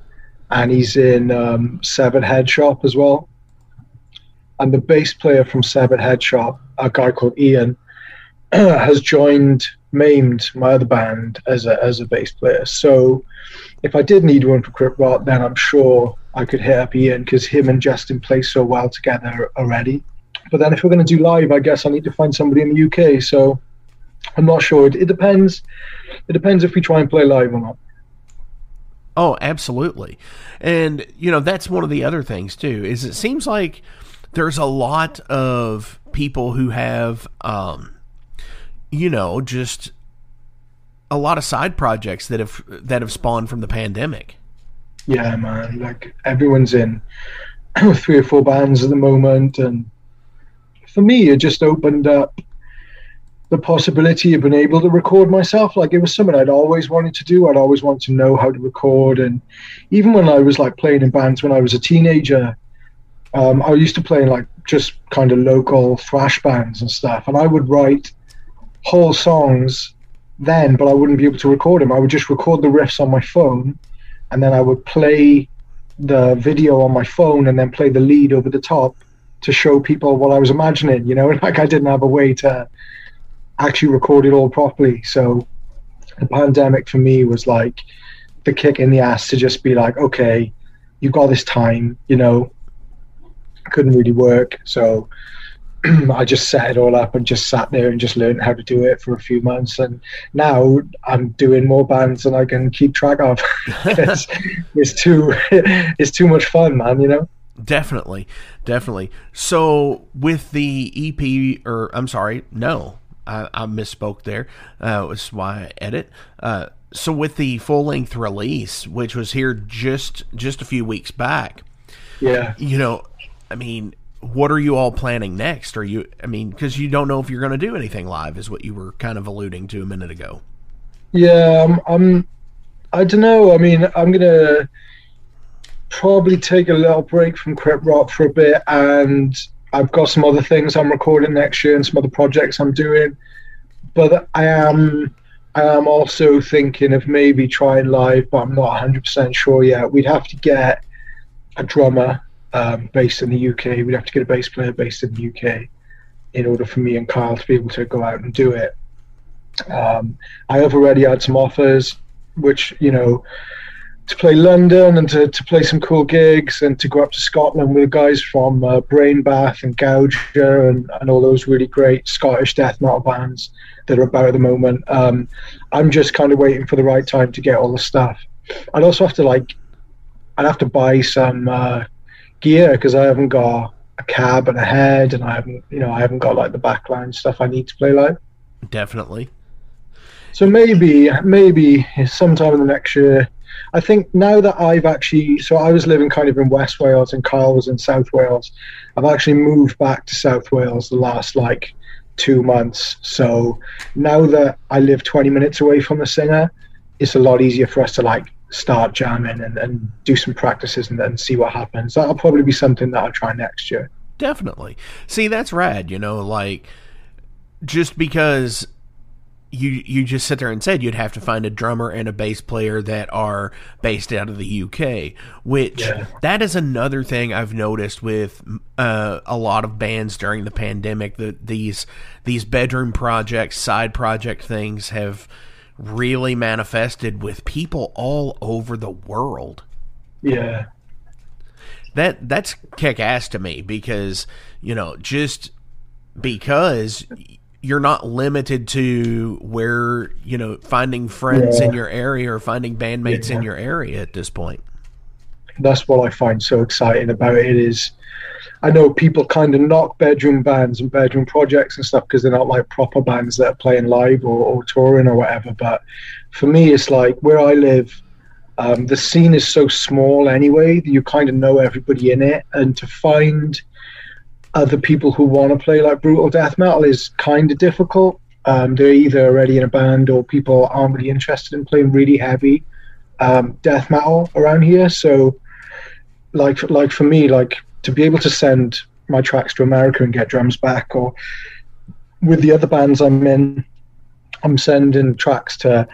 and he's in um, Severed Head Shop as well. And the bass player from Severed Head Shop, a guy called Ian, has joined Maimed, my other band, as a as a bass player. So if I did need one for Crypt Rot, then I'm sure I could hit up Ian because him and Justin play so well together already. But then if we're going to do live, I guess I need to find somebody in the UK. So I'm not sure. It, it depends. It depends if we try and play live or not. Oh, absolutely. And you know, that's one of the other things too. Is it seems like there's a lot of people who have um you know, just a lot of side projects that have that have spawned from the pandemic. Yeah, man. Like everyone's in three or four bands at the moment and for me it just opened up the possibility of being able to record myself. Like it was something I'd always wanted to do. I'd always wanted to know how to record. And even when I was like playing in bands when I was a teenager, um, I used to play in like just kind of local thrash bands and stuff. And I would write whole songs then, but I wouldn't be able to record them. I would just record the riffs on my phone and then I would play the video on my phone and then play the lead over the top to show people what I was imagining, you know, like I didn't have a way to actually record it all properly. So the pandemic for me was like the kick in the ass to just be like, okay, you got this time, you know, couldn't really work. So I just set it all up and just sat there and just learned how to do it for a few months. And now I'm doing more bands than I can keep track of. it's, it's too, it's too much fun, man, you know? Definitely, definitely. So with the EP, or I'm sorry, no, I, I misspoke there. Uh, was why I edit. Uh, so with the full length release, which was here just just a few weeks back, yeah, you know, I mean, what are you all planning next? Are you, I mean, because you don't know if you're going to do anything live, is what you were kind of alluding to a minute ago. Yeah, I'm. I'm I don't know. I mean, I'm gonna probably take a little break from Crypt Rot for a bit and I've got some other things I'm recording next year and some other projects I'm doing. But I am I am also thinking of maybe trying live, but I'm not 100% sure yet. We'd have to get a drummer um, based in the UK. We'd have to get a bass player based in the UK in order for me and Kyle to be able to go out and do it. Um, I have already had some offers, which, you know, to play London and to, to play some cool gigs and to go up to Scotland with guys from uh, Brain Bath and Gouger and, and all those really great Scottish death metal bands that are about at the moment. Um, I'm just kind of waiting for the right time to get all the stuff. I'd also have to like, I'd have to buy some uh, gear because I haven't got a cab and a head and I haven't, you know, I haven't got like the backline stuff I need to play live. Definitely. So maybe, maybe sometime in the next year, I think now that I've actually, so I was living kind of in West Wales and Kyle was in South Wales. I've actually moved back to South Wales the last like two months. So now that I live 20 minutes away from the singer, it's a lot easier for us to like start jamming and, and do some practices and then see what happens. That'll probably be something that I'll try next year. Definitely. See, that's rad, you know, like just because you you just sit there and said you'd have to find a drummer and a bass player that are based out of the UK, which yeah. that is another thing I've noticed with uh, a lot of bands during the pandemic. That these these bedroom projects, side project things have really manifested with people all over the world. Yeah, that that's kick ass to me because you know just because you're not limited to where you know finding friends yeah. in your area or finding bandmates yeah. in your area at this point that's what i find so exciting about it is i know people kind of knock bedroom bands and bedroom projects and stuff because they're not like proper bands that are playing live or, or touring or whatever but for me it's like where i live um, the scene is so small anyway that you kind of know everybody in it and to find other people who want to play like brutal death metal is kind of difficult. Um, they're either already in a band or people aren't really interested in playing really heavy um, death metal around here. So, like like for me, like to be able to send my tracks to America and get drums back, or with the other bands I'm in, I'm sending tracks to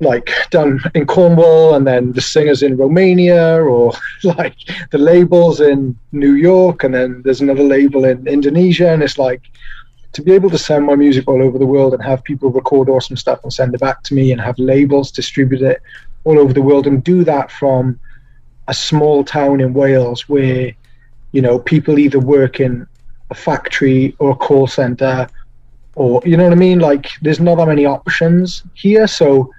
like done in Cornwall and then the singers in Romania or like the labels in New York and then there's another label in Indonesia and it's like to be able to send my music all over the world and have people record awesome stuff and send it back to me and have labels distribute it all over the world and do that from a small town in Wales where you know people either work in a factory or a call center or you know what I mean? Like there's not that many options here. So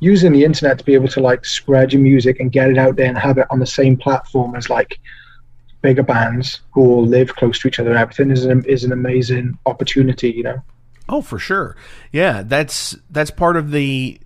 using the internet to be able to like spread your music and get it out there and have it on the same platform as like bigger bands who all live close to each other and everything is an, is an amazing opportunity you know? Oh, for sure. Yeah, that's that's part of the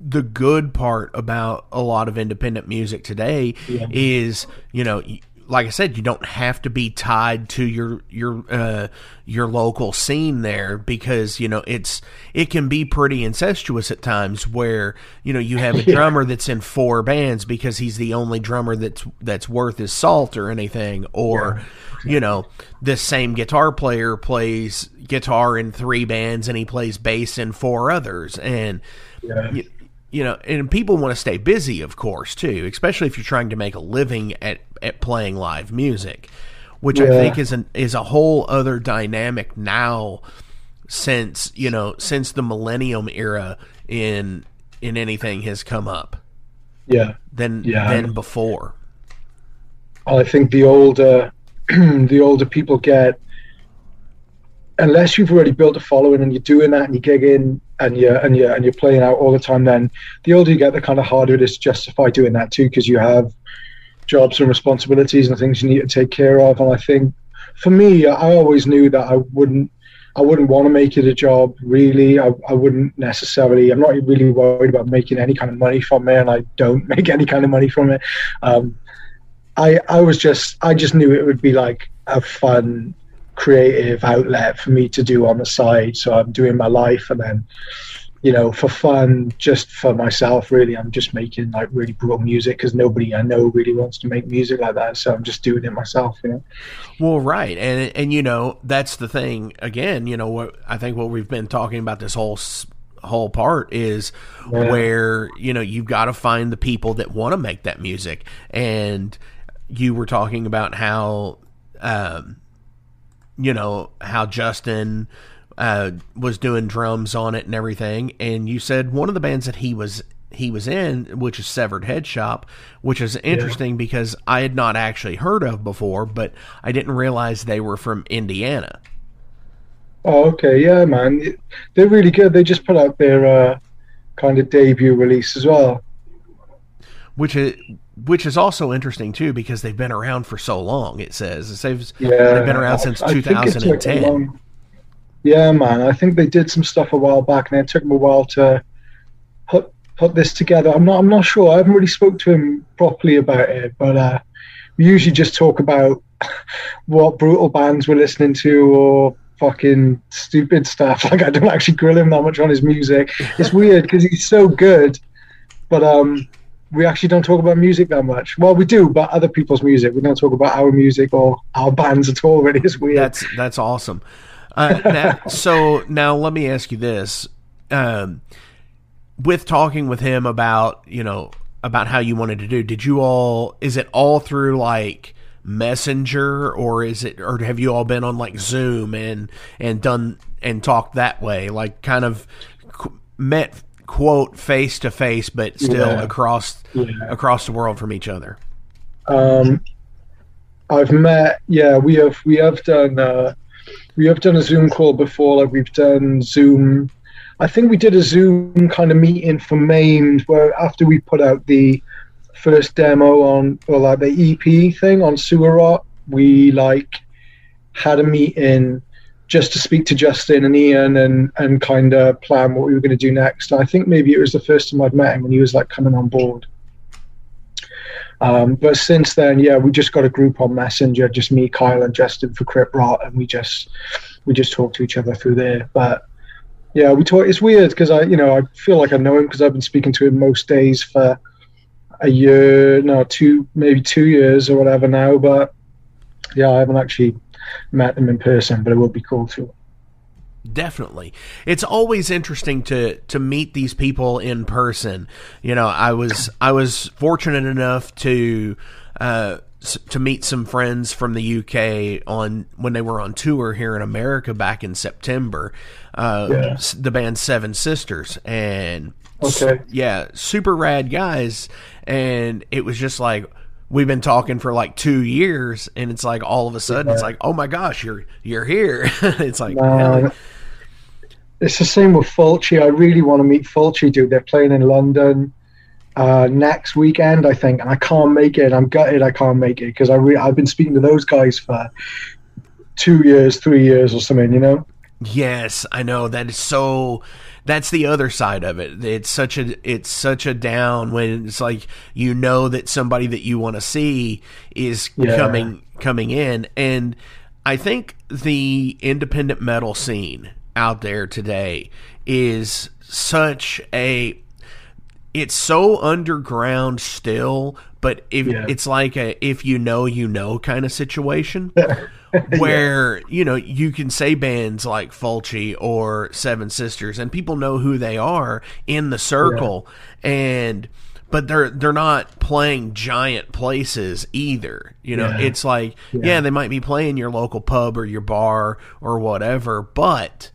the good part about a lot of independent music today Yeah. is, you know, like I said, you don't have to be tied to your your uh, your local scene there because you know it's it can be pretty incestuous at times where you know you have a drummer that's in four bands because he's the only drummer that's that's worth his salt or anything or you know this same guitar player plays guitar in three bands and he plays bass in four others. And yeah you, you know, and people want to stay busy, of course, too, especially if you're trying to make a living at, at playing live music, which I think is an is a whole other dynamic now since you know since the millennium era in in anything has come up yeah than Yeah. than before. I think the older the older people get, unless you've already built a following and you're doing that and you're gigging and you're and you're and you're playing out all the time, then the older you get, the kind of harder it is to justify doing that too, because you have jobs and responsibilities and things you need to take care of. And I think for me, I always knew that I wouldn't. I wouldn't want to make it a job, really. I, I wouldn't necessarily. I'm not really worried about making any kind of money from it, and I don't make any kind of money from it. Um, I I was just I just knew it would be like a fun creative outlet for me to do on the side. So I'm doing my life and then you know for fun just for myself really I'm just making like really brutal music because nobody I know really wants to make music like that so I'm just doing it myself you know Well, right, and and you know that's the thing. Again, you know what I think what we've been talking about this whole whole part is Yeah. where you know you've got to find the people that want to make that music, and you were talking about how, um, you know how Justin. Uh, was doing drums on it and everything, and you said one of the bands that he was he was in, which is Severed Head Shop, which is interesting because I had not actually heard of before, but I didn't realize they were from Indiana. oh okay. Yeah man. They're really good. They just put out their uh, kind of debut release as well. Which is which is also interesting too because they've been around for so long. It says says yeah they've been around since I think it took a 2010. long- yeah man I think they did some stuff a while back and it took them a while to put put this together I'm not I'm not sure I haven't really spoke to him properly about it but uh we usually just talk about what brutal bands we're listening to or fucking stupid stuff like I don't actually grill him that much on his music it's weird because he's so good but um we actually don't talk about music that much. Well we do but other people's music. We don't talk about our music or our bands at all really. It's weird. That's that's awesome. Uh, so now let me ask you this: um, with talking with him about you know about how you wanted to do, did you all? Is it all through like Messenger, or is it, or have you all been on like Zoom and and done and talked that way, like kind of met quote face to face, but still Yeah. across Yeah. across the world from each other? Um, I've met, yeah, we have we have done uh, we have done a Zoom call before. Like we've done Zoom. I think we did a Zoom kind of meeting for Maimed, where after we put out the first demo on or like the EP thing on Sewer Rot, we like had a meeting just to speak to Justin and Ian and and kind of plan what we were going to do next. I think maybe it was the first time I'd met him when he was like coming on board. Um, but since then, yeah, we just got a group on Messenger, just me, Kyle, and Justin for Crypt Rot, and we just we just talk to each other through there. But yeah, we talk. It's weird because I, you know, I feel like I know him because I've been speaking to him most days for a year, no, two, maybe two years or whatever now. But yeah, I haven't actually met them in person, but it will be cool to. Definitely. It's always interesting to to meet these people in person. You know, I was I was fortunate enough to uh to meet some friends from the UK on when they were on tour here in America back in September. Uh, Yeah. The band Seven Sisters and Okay. yeah, super rad guys. And it was just like we've been talking for like two years, and it's like all of a sudden it's like, oh my gosh, you're you're here. it's like hell, it's the same with Fulci. I really want to meet Fulci, dude. They're playing in London uh, next weekend, I think, and I can't make it. I'm gutted I can't make it because I re- I've been speaking to those guys for two years, three years, or something. You know? Yes, I know that is so. That's the other side of it. It's such a it's such a down when it's like you know that somebody that you want to see is Yeah. coming coming in, and I think the independent metal scene out there today is such a it's so underground still, but if Yeah. it's like a if you know you know kind of situation where you know you can say bands like Fulci or Seven Sisters and people know who they are in the circle and but they're they're not playing giant places either. You know, Yeah. it's like yeah. they might be playing your local pub or your bar or whatever, but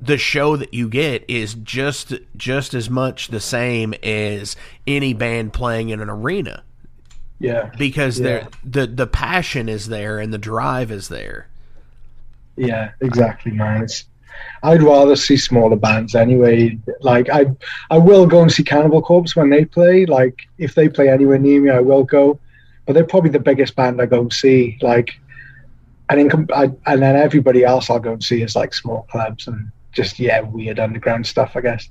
the show that you get is just just as much the same as any band playing in an arena Yeah. because Yeah. the the passion is there and the drive is there. Yeah, exactly, man. It's, I'd rather see smaller bands anyway. Like I, I will go and see Cannibal Corpse when they play. Like if they play anywhere near me, I will go. But they're probably the biggest band I go and see. Like, and then I, and then everybody else I'll go and see is like small clubs and just yeah, weird underground stuff. I guess.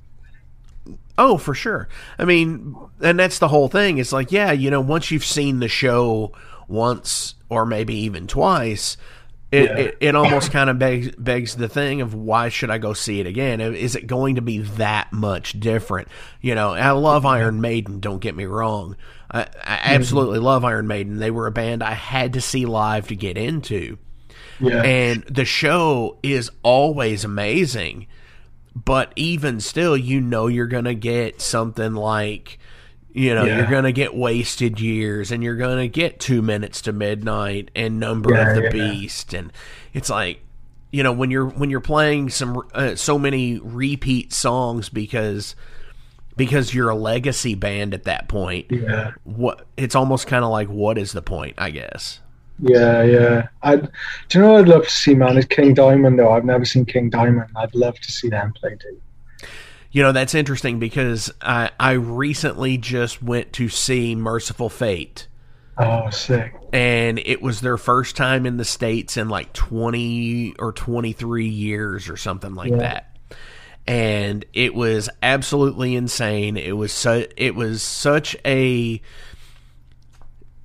Oh, for sure. I mean, and that's the whole thing. It's like, yeah, you know, once you've seen the show once or maybe even twice, it, Yeah. it, it almost kind of begs, begs the thing of why should I go see it again? Is it going to be that much different? You know, I love mm-hmm. Iron Maiden, don't get me wrong. I, I mm-hmm. absolutely love Iron Maiden. They were a band I had to see live to get into. Yeah. And the show is always amazing. But even still, you know you're going to get something like, you know, Yeah. you're going to get Wasted Years and you're going to get Two Minutes to Midnight and Number Yeah, of the yeah. Beast. And it's like, you know, when you're when you're playing some uh, so many repeat songs because because you're a legacy band at that point, what it's almost kind of like what is the point, I guess. Yeah, yeah. I'd, do you know what I'd love to see, man? Is King Diamond, though. I've never seen King Diamond. I'd love to see them play too. You know, that's interesting because I, I recently just went to see Mercyful Fate, Oh, sick. and it was their first time in the States in like 20 or 23 years or something like Yeah. that. And it was absolutely insane. It was so it was such a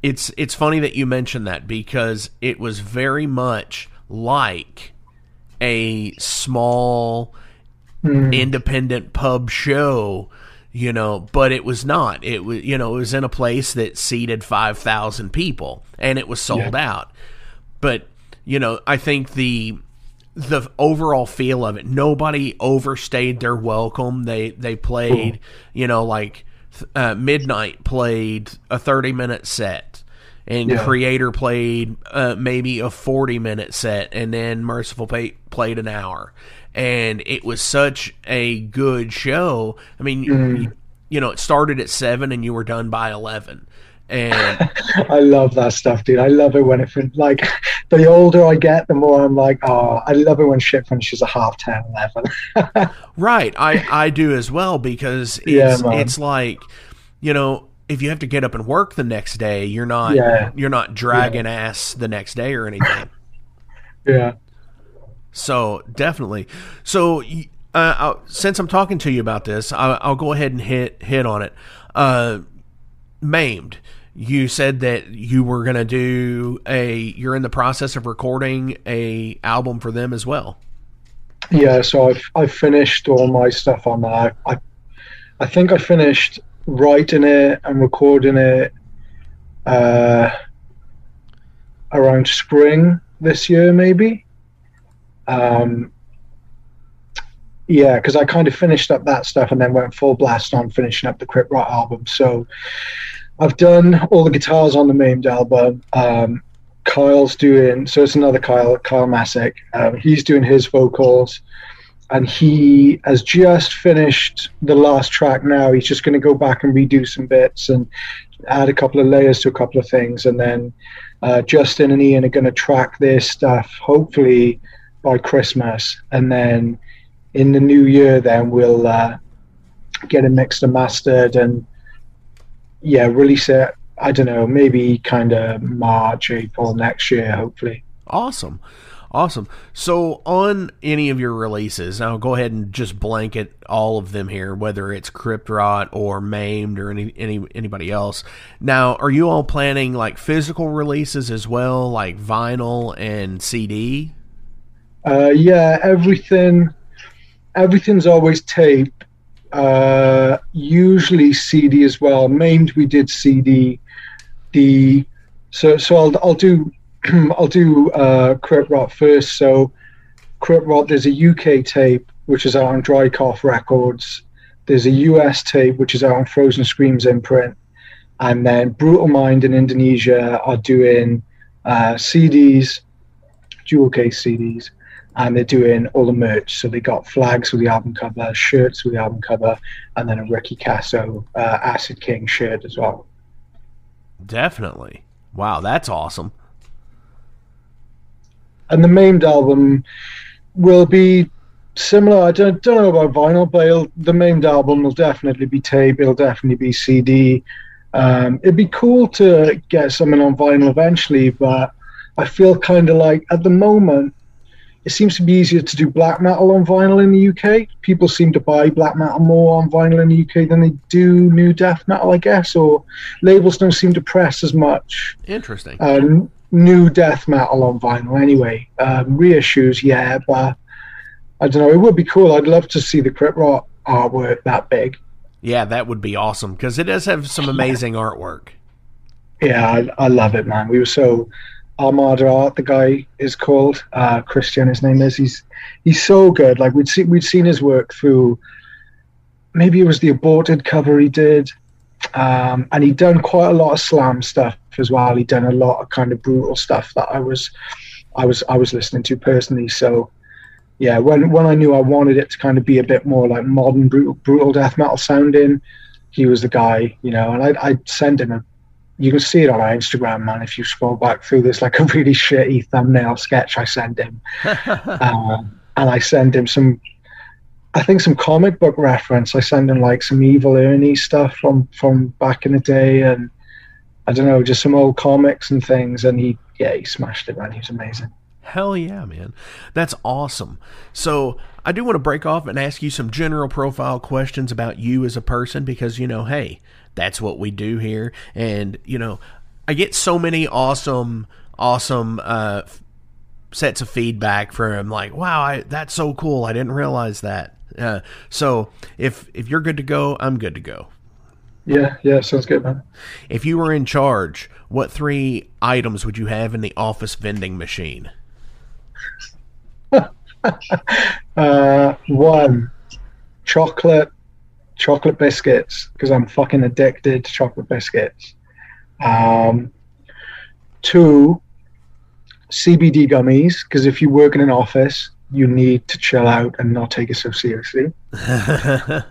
it's it's funny that you mentioned that because it was very much like a small hmm. independent pub show, you know, but it was not. It was, you know, it was in a place that seated 5,000 people and it was sold out. But, you know, I think the the overall feel of it, nobody overstayed their welcome. They they played, you know, like uh, Midnight played a 30 minute set. And Yeah. Kreator played uh, maybe a 40 minute set, and then Mercyful Fate played an hour and it was such a good show. I mean, you, you know, it started at seven and you were done by eleven, and I love that stuff, dude. I love it when it fin- like the older I get, the more I'm like, oh, I love it when shit finishes at half 10, 11. right, I I do as well because it's man. it's like, you know. If you have to get up and work the next day, you're not Yeah. you're not dragging ass the next day or anything. yeah. So definitely. So uh, since I'm talking to you about this, I'll, I'll go ahead and hit hit on it. Uh, maimed. You said that you were going to do a. You're in the process of recording a album for them as well. Yeah, so I've I've finished all my stuff on that. I I think I finished writing it and recording it uh, around spring this year, maybe. Um, yeah, because I kind of finished up that stuff and then went full blast on finishing up the Crypt Rot album. So I've done all the guitars on the maimed album. Um, Kyle's doing so. It's another Kyle, Kyle Masick. Um, he's doing his vocals, and he has just finished the last track. Now he's just going to go back and redo some bits and add a couple of layers to a couple of things, and then uh, Justin and Ian are going to track their stuff hopefully by Christmas, and then in the new year, then we'll uh, get it mixed and mastered, and yeah, release it. I don't know, maybe kind of March, April next year, hopefully. Awesome. Awesome. So, on any of your releases, I'll go ahead and just blanket all of them here, whether it's Crypt Rot or Maimed or any, any anybody else. Now, are you all planning like physical releases as well, like vinyl and CD? Uh, yeah, everything. Everything's always tape. Uh, usually CD as well. Maimed we did CD. The so so I'll I'll do I'll do uh, Rot first. So Crypt Rot, there's a UK tape which is out on Dry Cough Records. There's a US tape which is out on Frozen Screams imprint, and then Brutal Mind in Indonesia are doing uh, CDs, dual case CDs, and they're doing all the merch. So they got flags with the album cover, shirts with the album cover, and then a Ricky Kasso uh, Acid King shirt as well. Definitely. Wow, that's awesome. And the maimed album will be similar. I don't, don't know about vinyl, but it'll, the maimed album will definitely be tape. It'll definitely be CD. Um, it'd be cool to get something on vinyl eventually, but I feel kind of like at the moment it seems to be easier to do black metal on vinyl in the UK. People seem to buy black metal more on vinyl in the UK than they do new death metal, I guess, or labels don't seem to press as much. Interesting. Um, new death metal on vinyl anyway. Um, reissues, yeah, but I don't know. It would be cool. I'd love to see the Crypt Rot artwork that big. Yeah, that would be awesome because it does have some amazing artwork. Yeah, I, I love it, man. We were so Armada Art, the guy is called uh, Christian. His name is. He's he's so good. Like we'd see, we'd seen his work through. Maybe it was the aborted cover he did, um, and he'd done quite a lot of slam stuff as well. He'd done a lot of kind of brutal stuff that I was, I was, I was listening to personally. So, yeah, when when I knew I wanted it to kind of be a bit more like modern brutal, brutal death metal sounding, he was the guy, you know. And I I sent him a you can see it on our Instagram, man. If you scroll back through this, like a really shitty thumbnail sketch I sent him, um, and I sent him some, I think some comic book reference. I sent him like some Evil Ernie stuff from from back in the day, and I don't know, just some old comics and things. And he, yeah, he smashed it, man. He was amazing. Hell yeah, man. That's awesome. So, I do want to break off and ask you some general profile questions about you as a person because, you know, hey, that's what we do here. And, you know, I get so many awesome, awesome uh, sets of feedback from like, wow, I, that's so cool. I didn't realize that. Uh, so if if you're good to go, I'm good to go. Yeah, yeah, sounds good, man. If you were in charge, what three items would you have in the office vending machine? uh, one, chocolate, chocolate biscuits because I'm fucking addicted to chocolate biscuits. Um, two, CBD gummies because if you work in an office, you need to chill out and not take it so seriously.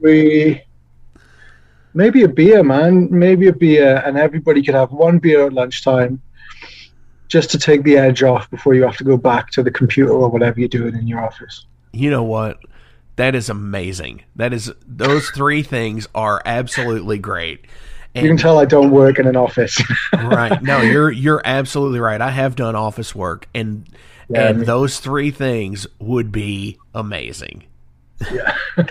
we maybe a beer, man. Maybe a beer, and everybody could have one beer at lunchtime just to take the edge off before you have to go back to the computer or whatever you're doing in your office. You know what? That is amazing. That is those three things are absolutely great. And, you can tell I don't work in an office. right. No, you're you're absolutely right. I have done office work and yeah, and I mean, those three things would be amazing. Yeah.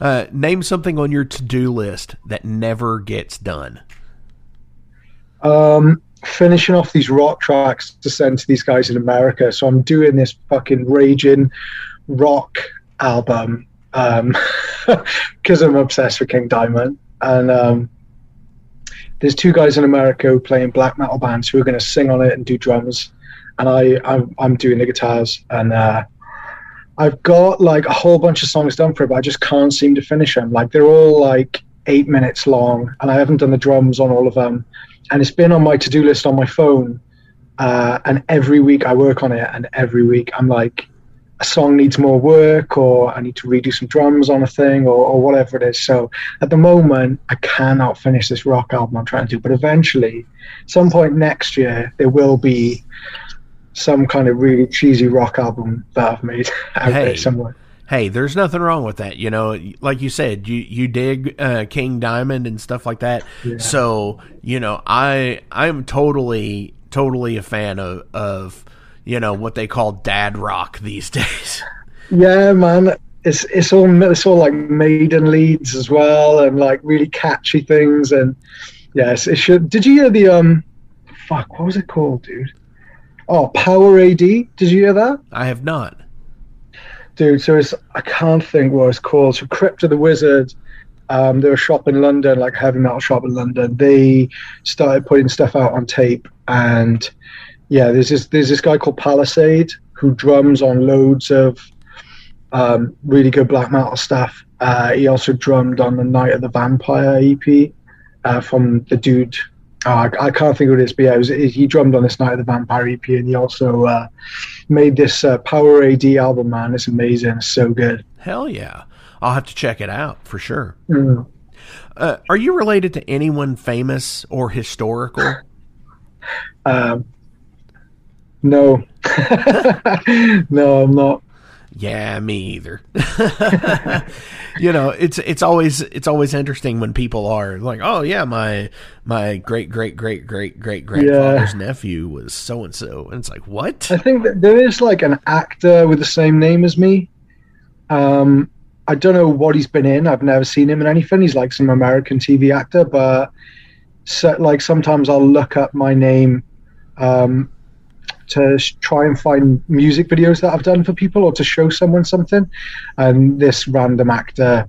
uh, name something on your to-do list that never gets done. Um finishing off these rock tracks to send to these guys in America. So I'm doing this fucking raging rock album because um, I'm obsessed with King Diamond. And um, there's two guys in America who play in black metal bands who are going to sing on it and do drums. And I, I'm, I'm doing the guitars. And uh, I've got like a whole bunch of songs done for it, but I just can't seem to finish them. Like they're all like eight minutes long, and I haven't done the drums on all of them. And it's been on my to do list on my phone. Uh, and every week I work on it, and every week I'm like, a song needs more work, or I need to redo some drums on a thing, or, or whatever it is. So at the moment, I cannot finish this rock album I'm trying to do. But eventually, some point next year, there will be some kind of really cheesy rock album that I've made out Hey. there somewhere. Hey, there's nothing wrong with that. You know, like you said, you you dig uh, King Diamond and stuff like that. So you know, I I'm totally totally a fan of of you know what they call dad rock these days. Yeah, man. It's it's all it's all like maiden leads as well, and like really catchy things. And yes, it should. Did you hear the um? Fuck, what was it called, dude? Oh, Power AD. Did you hear that? I have not. dude. So it's I can't think what it's called. So Crypt of the Wizard, um, they're a shop in London, like a heavy metal shop in London. They started putting stuff out on tape, and yeah, there's this there's this guy called Palisade who drums on loads of um, really good black metal stuff. Uh, he also drummed on the Night of the Vampire EP uh, from the dude. Oh, I, I can't think who it is, but yeah, it was, he drummed on this Night of the Vampire EP, and he also uh, made this uh, Power AD album. Man, it's amazing. It's so good. Hell yeah, I'll have to check it out for sure. Mm. Uh, are you related to anyone famous or historical? Um, no, no, I'm not. Yeah, me either. you know, it's it's always it's always interesting when people are like, "Oh yeah, my my great great great great great grandfather's nephew was so and so," and it's like, "What?" I think that there is like an actor with the same name as me. Um, I don't know what he's been in. I've never seen him in anything. He's like some American TV actor, but so, like sometimes I'll look up my name um, to try and find music videos that I've done for people or to show someone something, and this random actor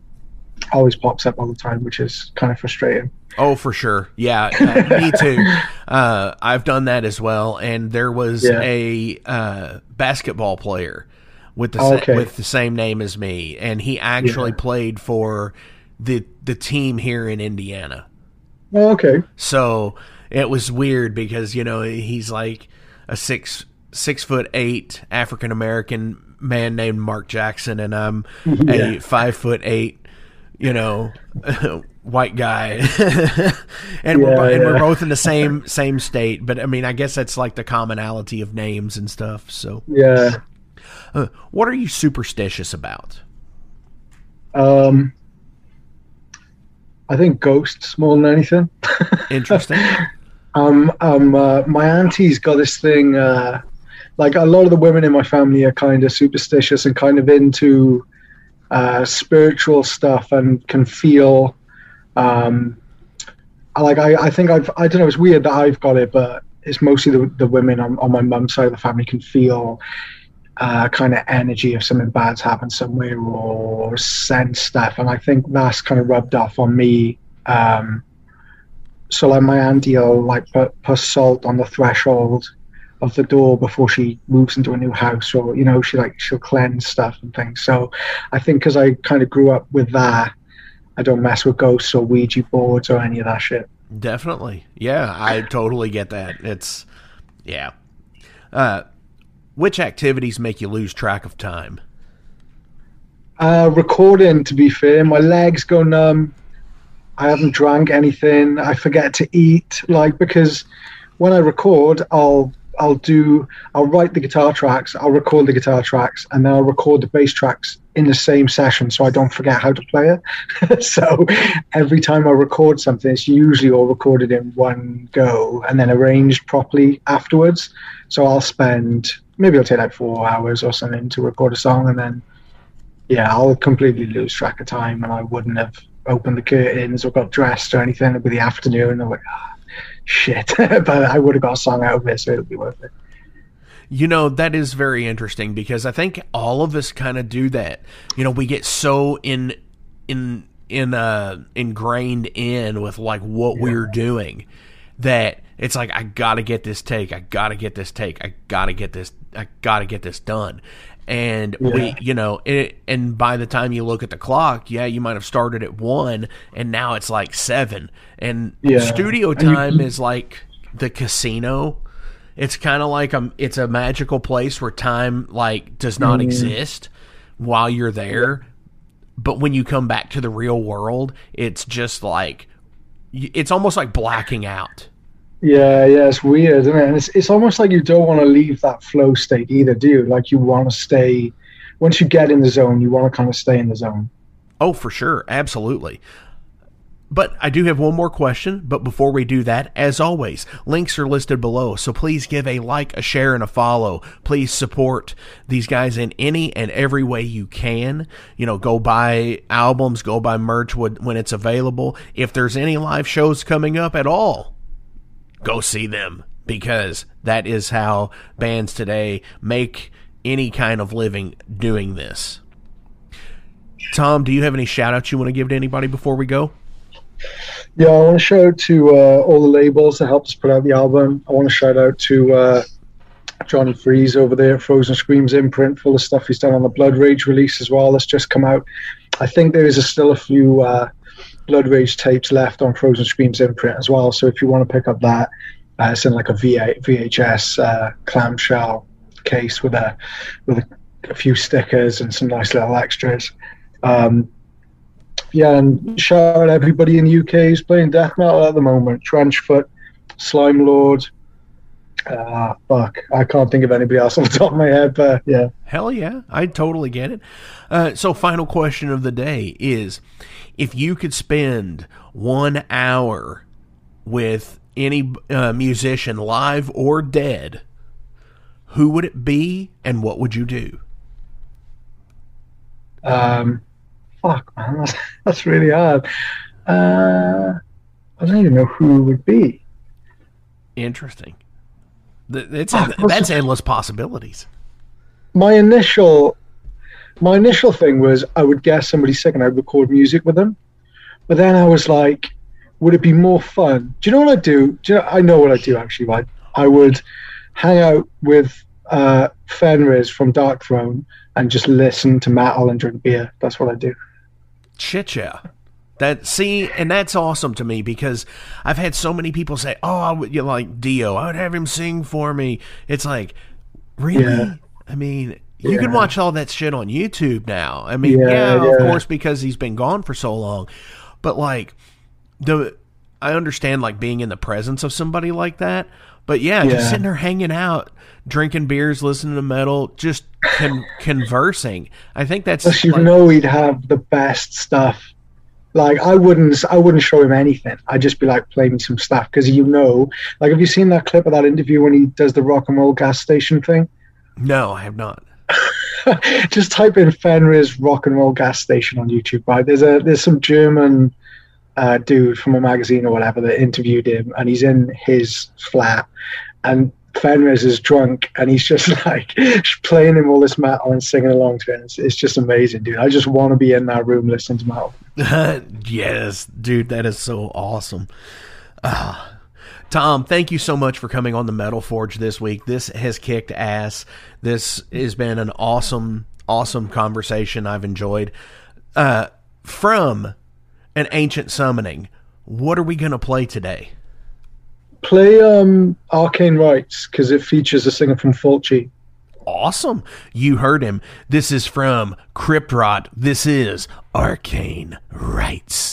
always pops up all the time, which is kind of frustrating. Oh, for sure. Yeah, uh, me too. Uh, I've done that as well. And there was Yeah. a uh, basketball player with the sa- Okay. with the same name as me, and he actually Yeah. played for the the team here in Indiana. Oh, okay. So it was weird because you know he's like a six six foot eight African American man named Mark Jackson, and I'm a five foot eight, you know, white guy, and we're Yeah, and we're both in the same same state. But I mean, I guess that's like the commonality of names and stuff. So, Yeah. uh, what are you superstitious about? Um, I think ghosts more than anything. Interesting. Um, um, uh, my auntie's got this thing. Uh, like a lot of the women in my family are kind of superstitious and kind of into uh, spiritual stuff and can feel. Um, like I, I think I've I don't know. It's weird that I've got it, but it's mostly the, the women on, on my mum's side of the family can feel uh, kind of energy if something bad's happened somewhere or sense stuff, and I think that's kind of rubbed off on me. Um, so like my auntie like put, put salt on the threshold of the door before she moves into a new house, or you know she like she'll cleanse stuff and things. So I think because I kind of grew up with that, I don't mess with ghosts or Ouija boards or any of that shit. Definitely. Yeah, I totally get that. It's yeah. Uh which activities make you lose track of time? Uh, recording, to be fair, my legs go numb. I haven't drank anything. I forget to eat, like because when I record, I'll I'll do I'll write the guitar tracks, I'll record the guitar tracks, and then I'll record the bass tracks in the same session, so I don't forget how to play it. so every time I record something, it's usually all recorded in one go and then arranged properly afterwards. So I'll spend maybe I'll take like four hours or something to record a song, and then yeah, I'll completely lose track of time, and I wouldn't have opened the curtains or got dressed or anything. It'd be the afternoon. I'm like, ah, shit, but I would have got a song out of it, so it'll be worth it. You know, that is very interesting because I think all of us kind of do that. You know, we get so in in in uh ingrained in with like what we're doing that It's like I gotta get this take. I gotta get this take. I gotta get this. I gotta get this done. And we, you know, it, and by the time you look at the clock, yeah, you might have started at one, and now it's like seven. And Yeah. studio And you- time is like the casino. It's kind of like a, it's a magical place where time like does not Mm. exist while you're there. But when you come back to the real world, it's just like it's almost like blacking out. Yeah, yeah, it's weird, isn't it? And it's it's almost like you don't want to leave that flow state either, do you? Like you want to stay. Once you get in the zone, you want to kind of stay in the zone. Oh, for sure. Absolutely. But I do have one more question. But before we do that, as always, links are listed below. So please give a like, a share, and a follow. Please support these guys in any and every way you can. You know, go buy albums, go buy merch when when it's available. If there's any live shows coming up at all, go see them because that is how bands today make any kind of living doing this. Tom, do you have any shout outs you want to give to anybody before we go? Yeah, I want to shout out to uh, all the labels that helped us put out the album. I want to shout out to uh, Johnny Freeze over there Frozen Screams imprint, full of stuff he's done on the Blood Rage release as well. That's just come out. I think there is a, still a few uh, Blood Rage tapes left on Frozen Screams imprint as well. So if you want to pick up that, uh, it's in like a VHS uh, clamshell case with a with a, a few stickers and some nice little extras. Um, yeah, and shout out everybody in the UK who's playing death metal at the moment. Trenchfoot, Slime Lord. Ah, fuck. I can't think of anybody else on the top of my head, but yeah. Hell yeah, I totally get it. Uh, so, final question of the day is if you could spend one hour with any uh, musician, live or dead, who would it be and what would you do? Um, fuck, man. That's, that's really hard. Uh, I don't even know who it would be. Interesting. It's, Ah, that's endless possibilities. My initial. My initial thing was I would guess somebody sick and I'd record music with them. But then I was like, would it be more fun? Do you know what I do? do you know, I know what I do actually, right? I would hang out with uh, Fenriz from Darkthrone and just listen to metal and drink beer. That's what I do. Shit, yeah. That see, and that's awesome to me because I've had so many people say, "Oh, I would you know, like Dio. I would have him sing for me." It's like, really? Yeah. I mean, you can watch all that shit on YouTube now. I mean, Yeah, yeah, of course, because he's been gone for so long. But like, the I understand like being in the presence of somebody like that. But yeah, Yeah. just sitting there hanging out, drinking beers, listening to metal, just con- conversing. I think that's Plus, you like- know he'd have the best stuff. Like I wouldn't, I wouldn't show him anything. I'd just be like, play me some stuff because you know. Like, have you seen that clip of that interview when he does the rock and roll gas station thing? no, I have not. just type in Fenriz rock and roll gas station on YouTube. Right, there's a there's some German uh, dude from a magazine or whatever that interviewed him, and he's in his flat, and Fenriz is drunk, and he's just like playing him all this metal and singing along to it. It's, it's just amazing, dude. I just want to be in that room listening to metal. yes, dude, that is so awesome. Ah. Tom, thank you so much for coming on the Metal Forge this week. This has kicked ass. This has been an awesome, awesome conversation I've enjoyed. Uh, from an ancient summoning, what are we going to play today? Play um, Arcane Rights because it features a singer from Fulci. Awesome. You heard him. This is from Crypt Rot. This is Arcane Rights.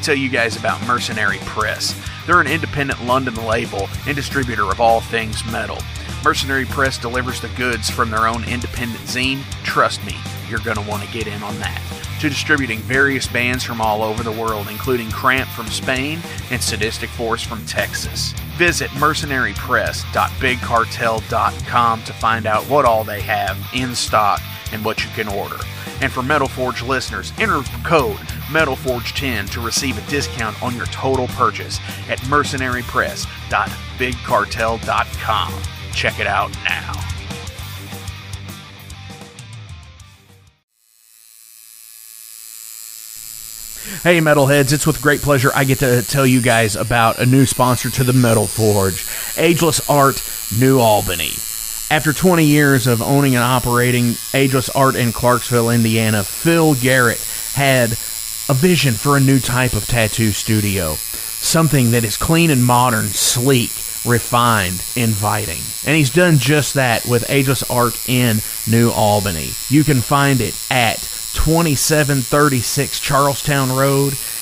Tell you guys about Mercenary Press. They're an independent London label and distributor of all things metal. Mercenary Press delivers the goods from their own independent zine. Trust me, you're going to want to get in on that. To distributing various bands from all over the world, including Cramp from Spain and Sadistic Force from Texas. Visit mercenarypress.bigcartel.com to find out what all they have in stock and what you can order. And for Metal Forge listeners, enter code METALFORGE10 to receive a discount on your total purchase at mercenarypress.bigcartel.com. Check it out now. Hey, Metalheads, it's with great pleasure I get to tell you guys about a new sponsor to the Metal Forge Ageless Art New Albany. After 20 years of owning and operating Ageless Art in Clarksville, Indiana, Phil Garrett had a vision for a new type of tattoo studio. Something that is clean and modern, sleek, refined, inviting. And he's done just that with Ageless Art in New Albany. You can find it at 2736 Charlestown Road,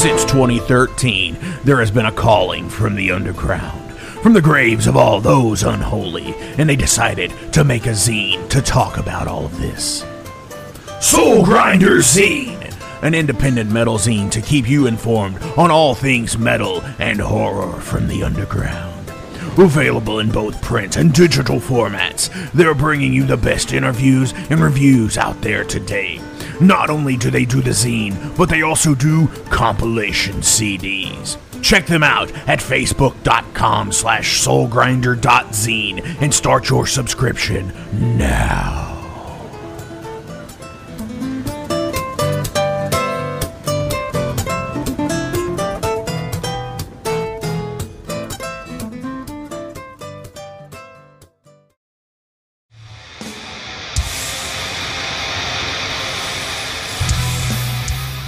Since 2013, there has been a calling from the underground, from the graves of all those unholy, and they decided to make a zine to talk about all of this. Soulgrinder Zine, an independent metal zine to keep you informed on all things metal and horror from the underground. Available in both print and digital formats, they're bringing you the best interviews and reviews out there today. Not only do they do the zine, but they also do compilation CDs. Check them out at facebook.com slash soulgrinder.zine and start your subscription now.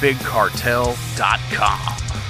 unchainedtapes.bigcartel.com.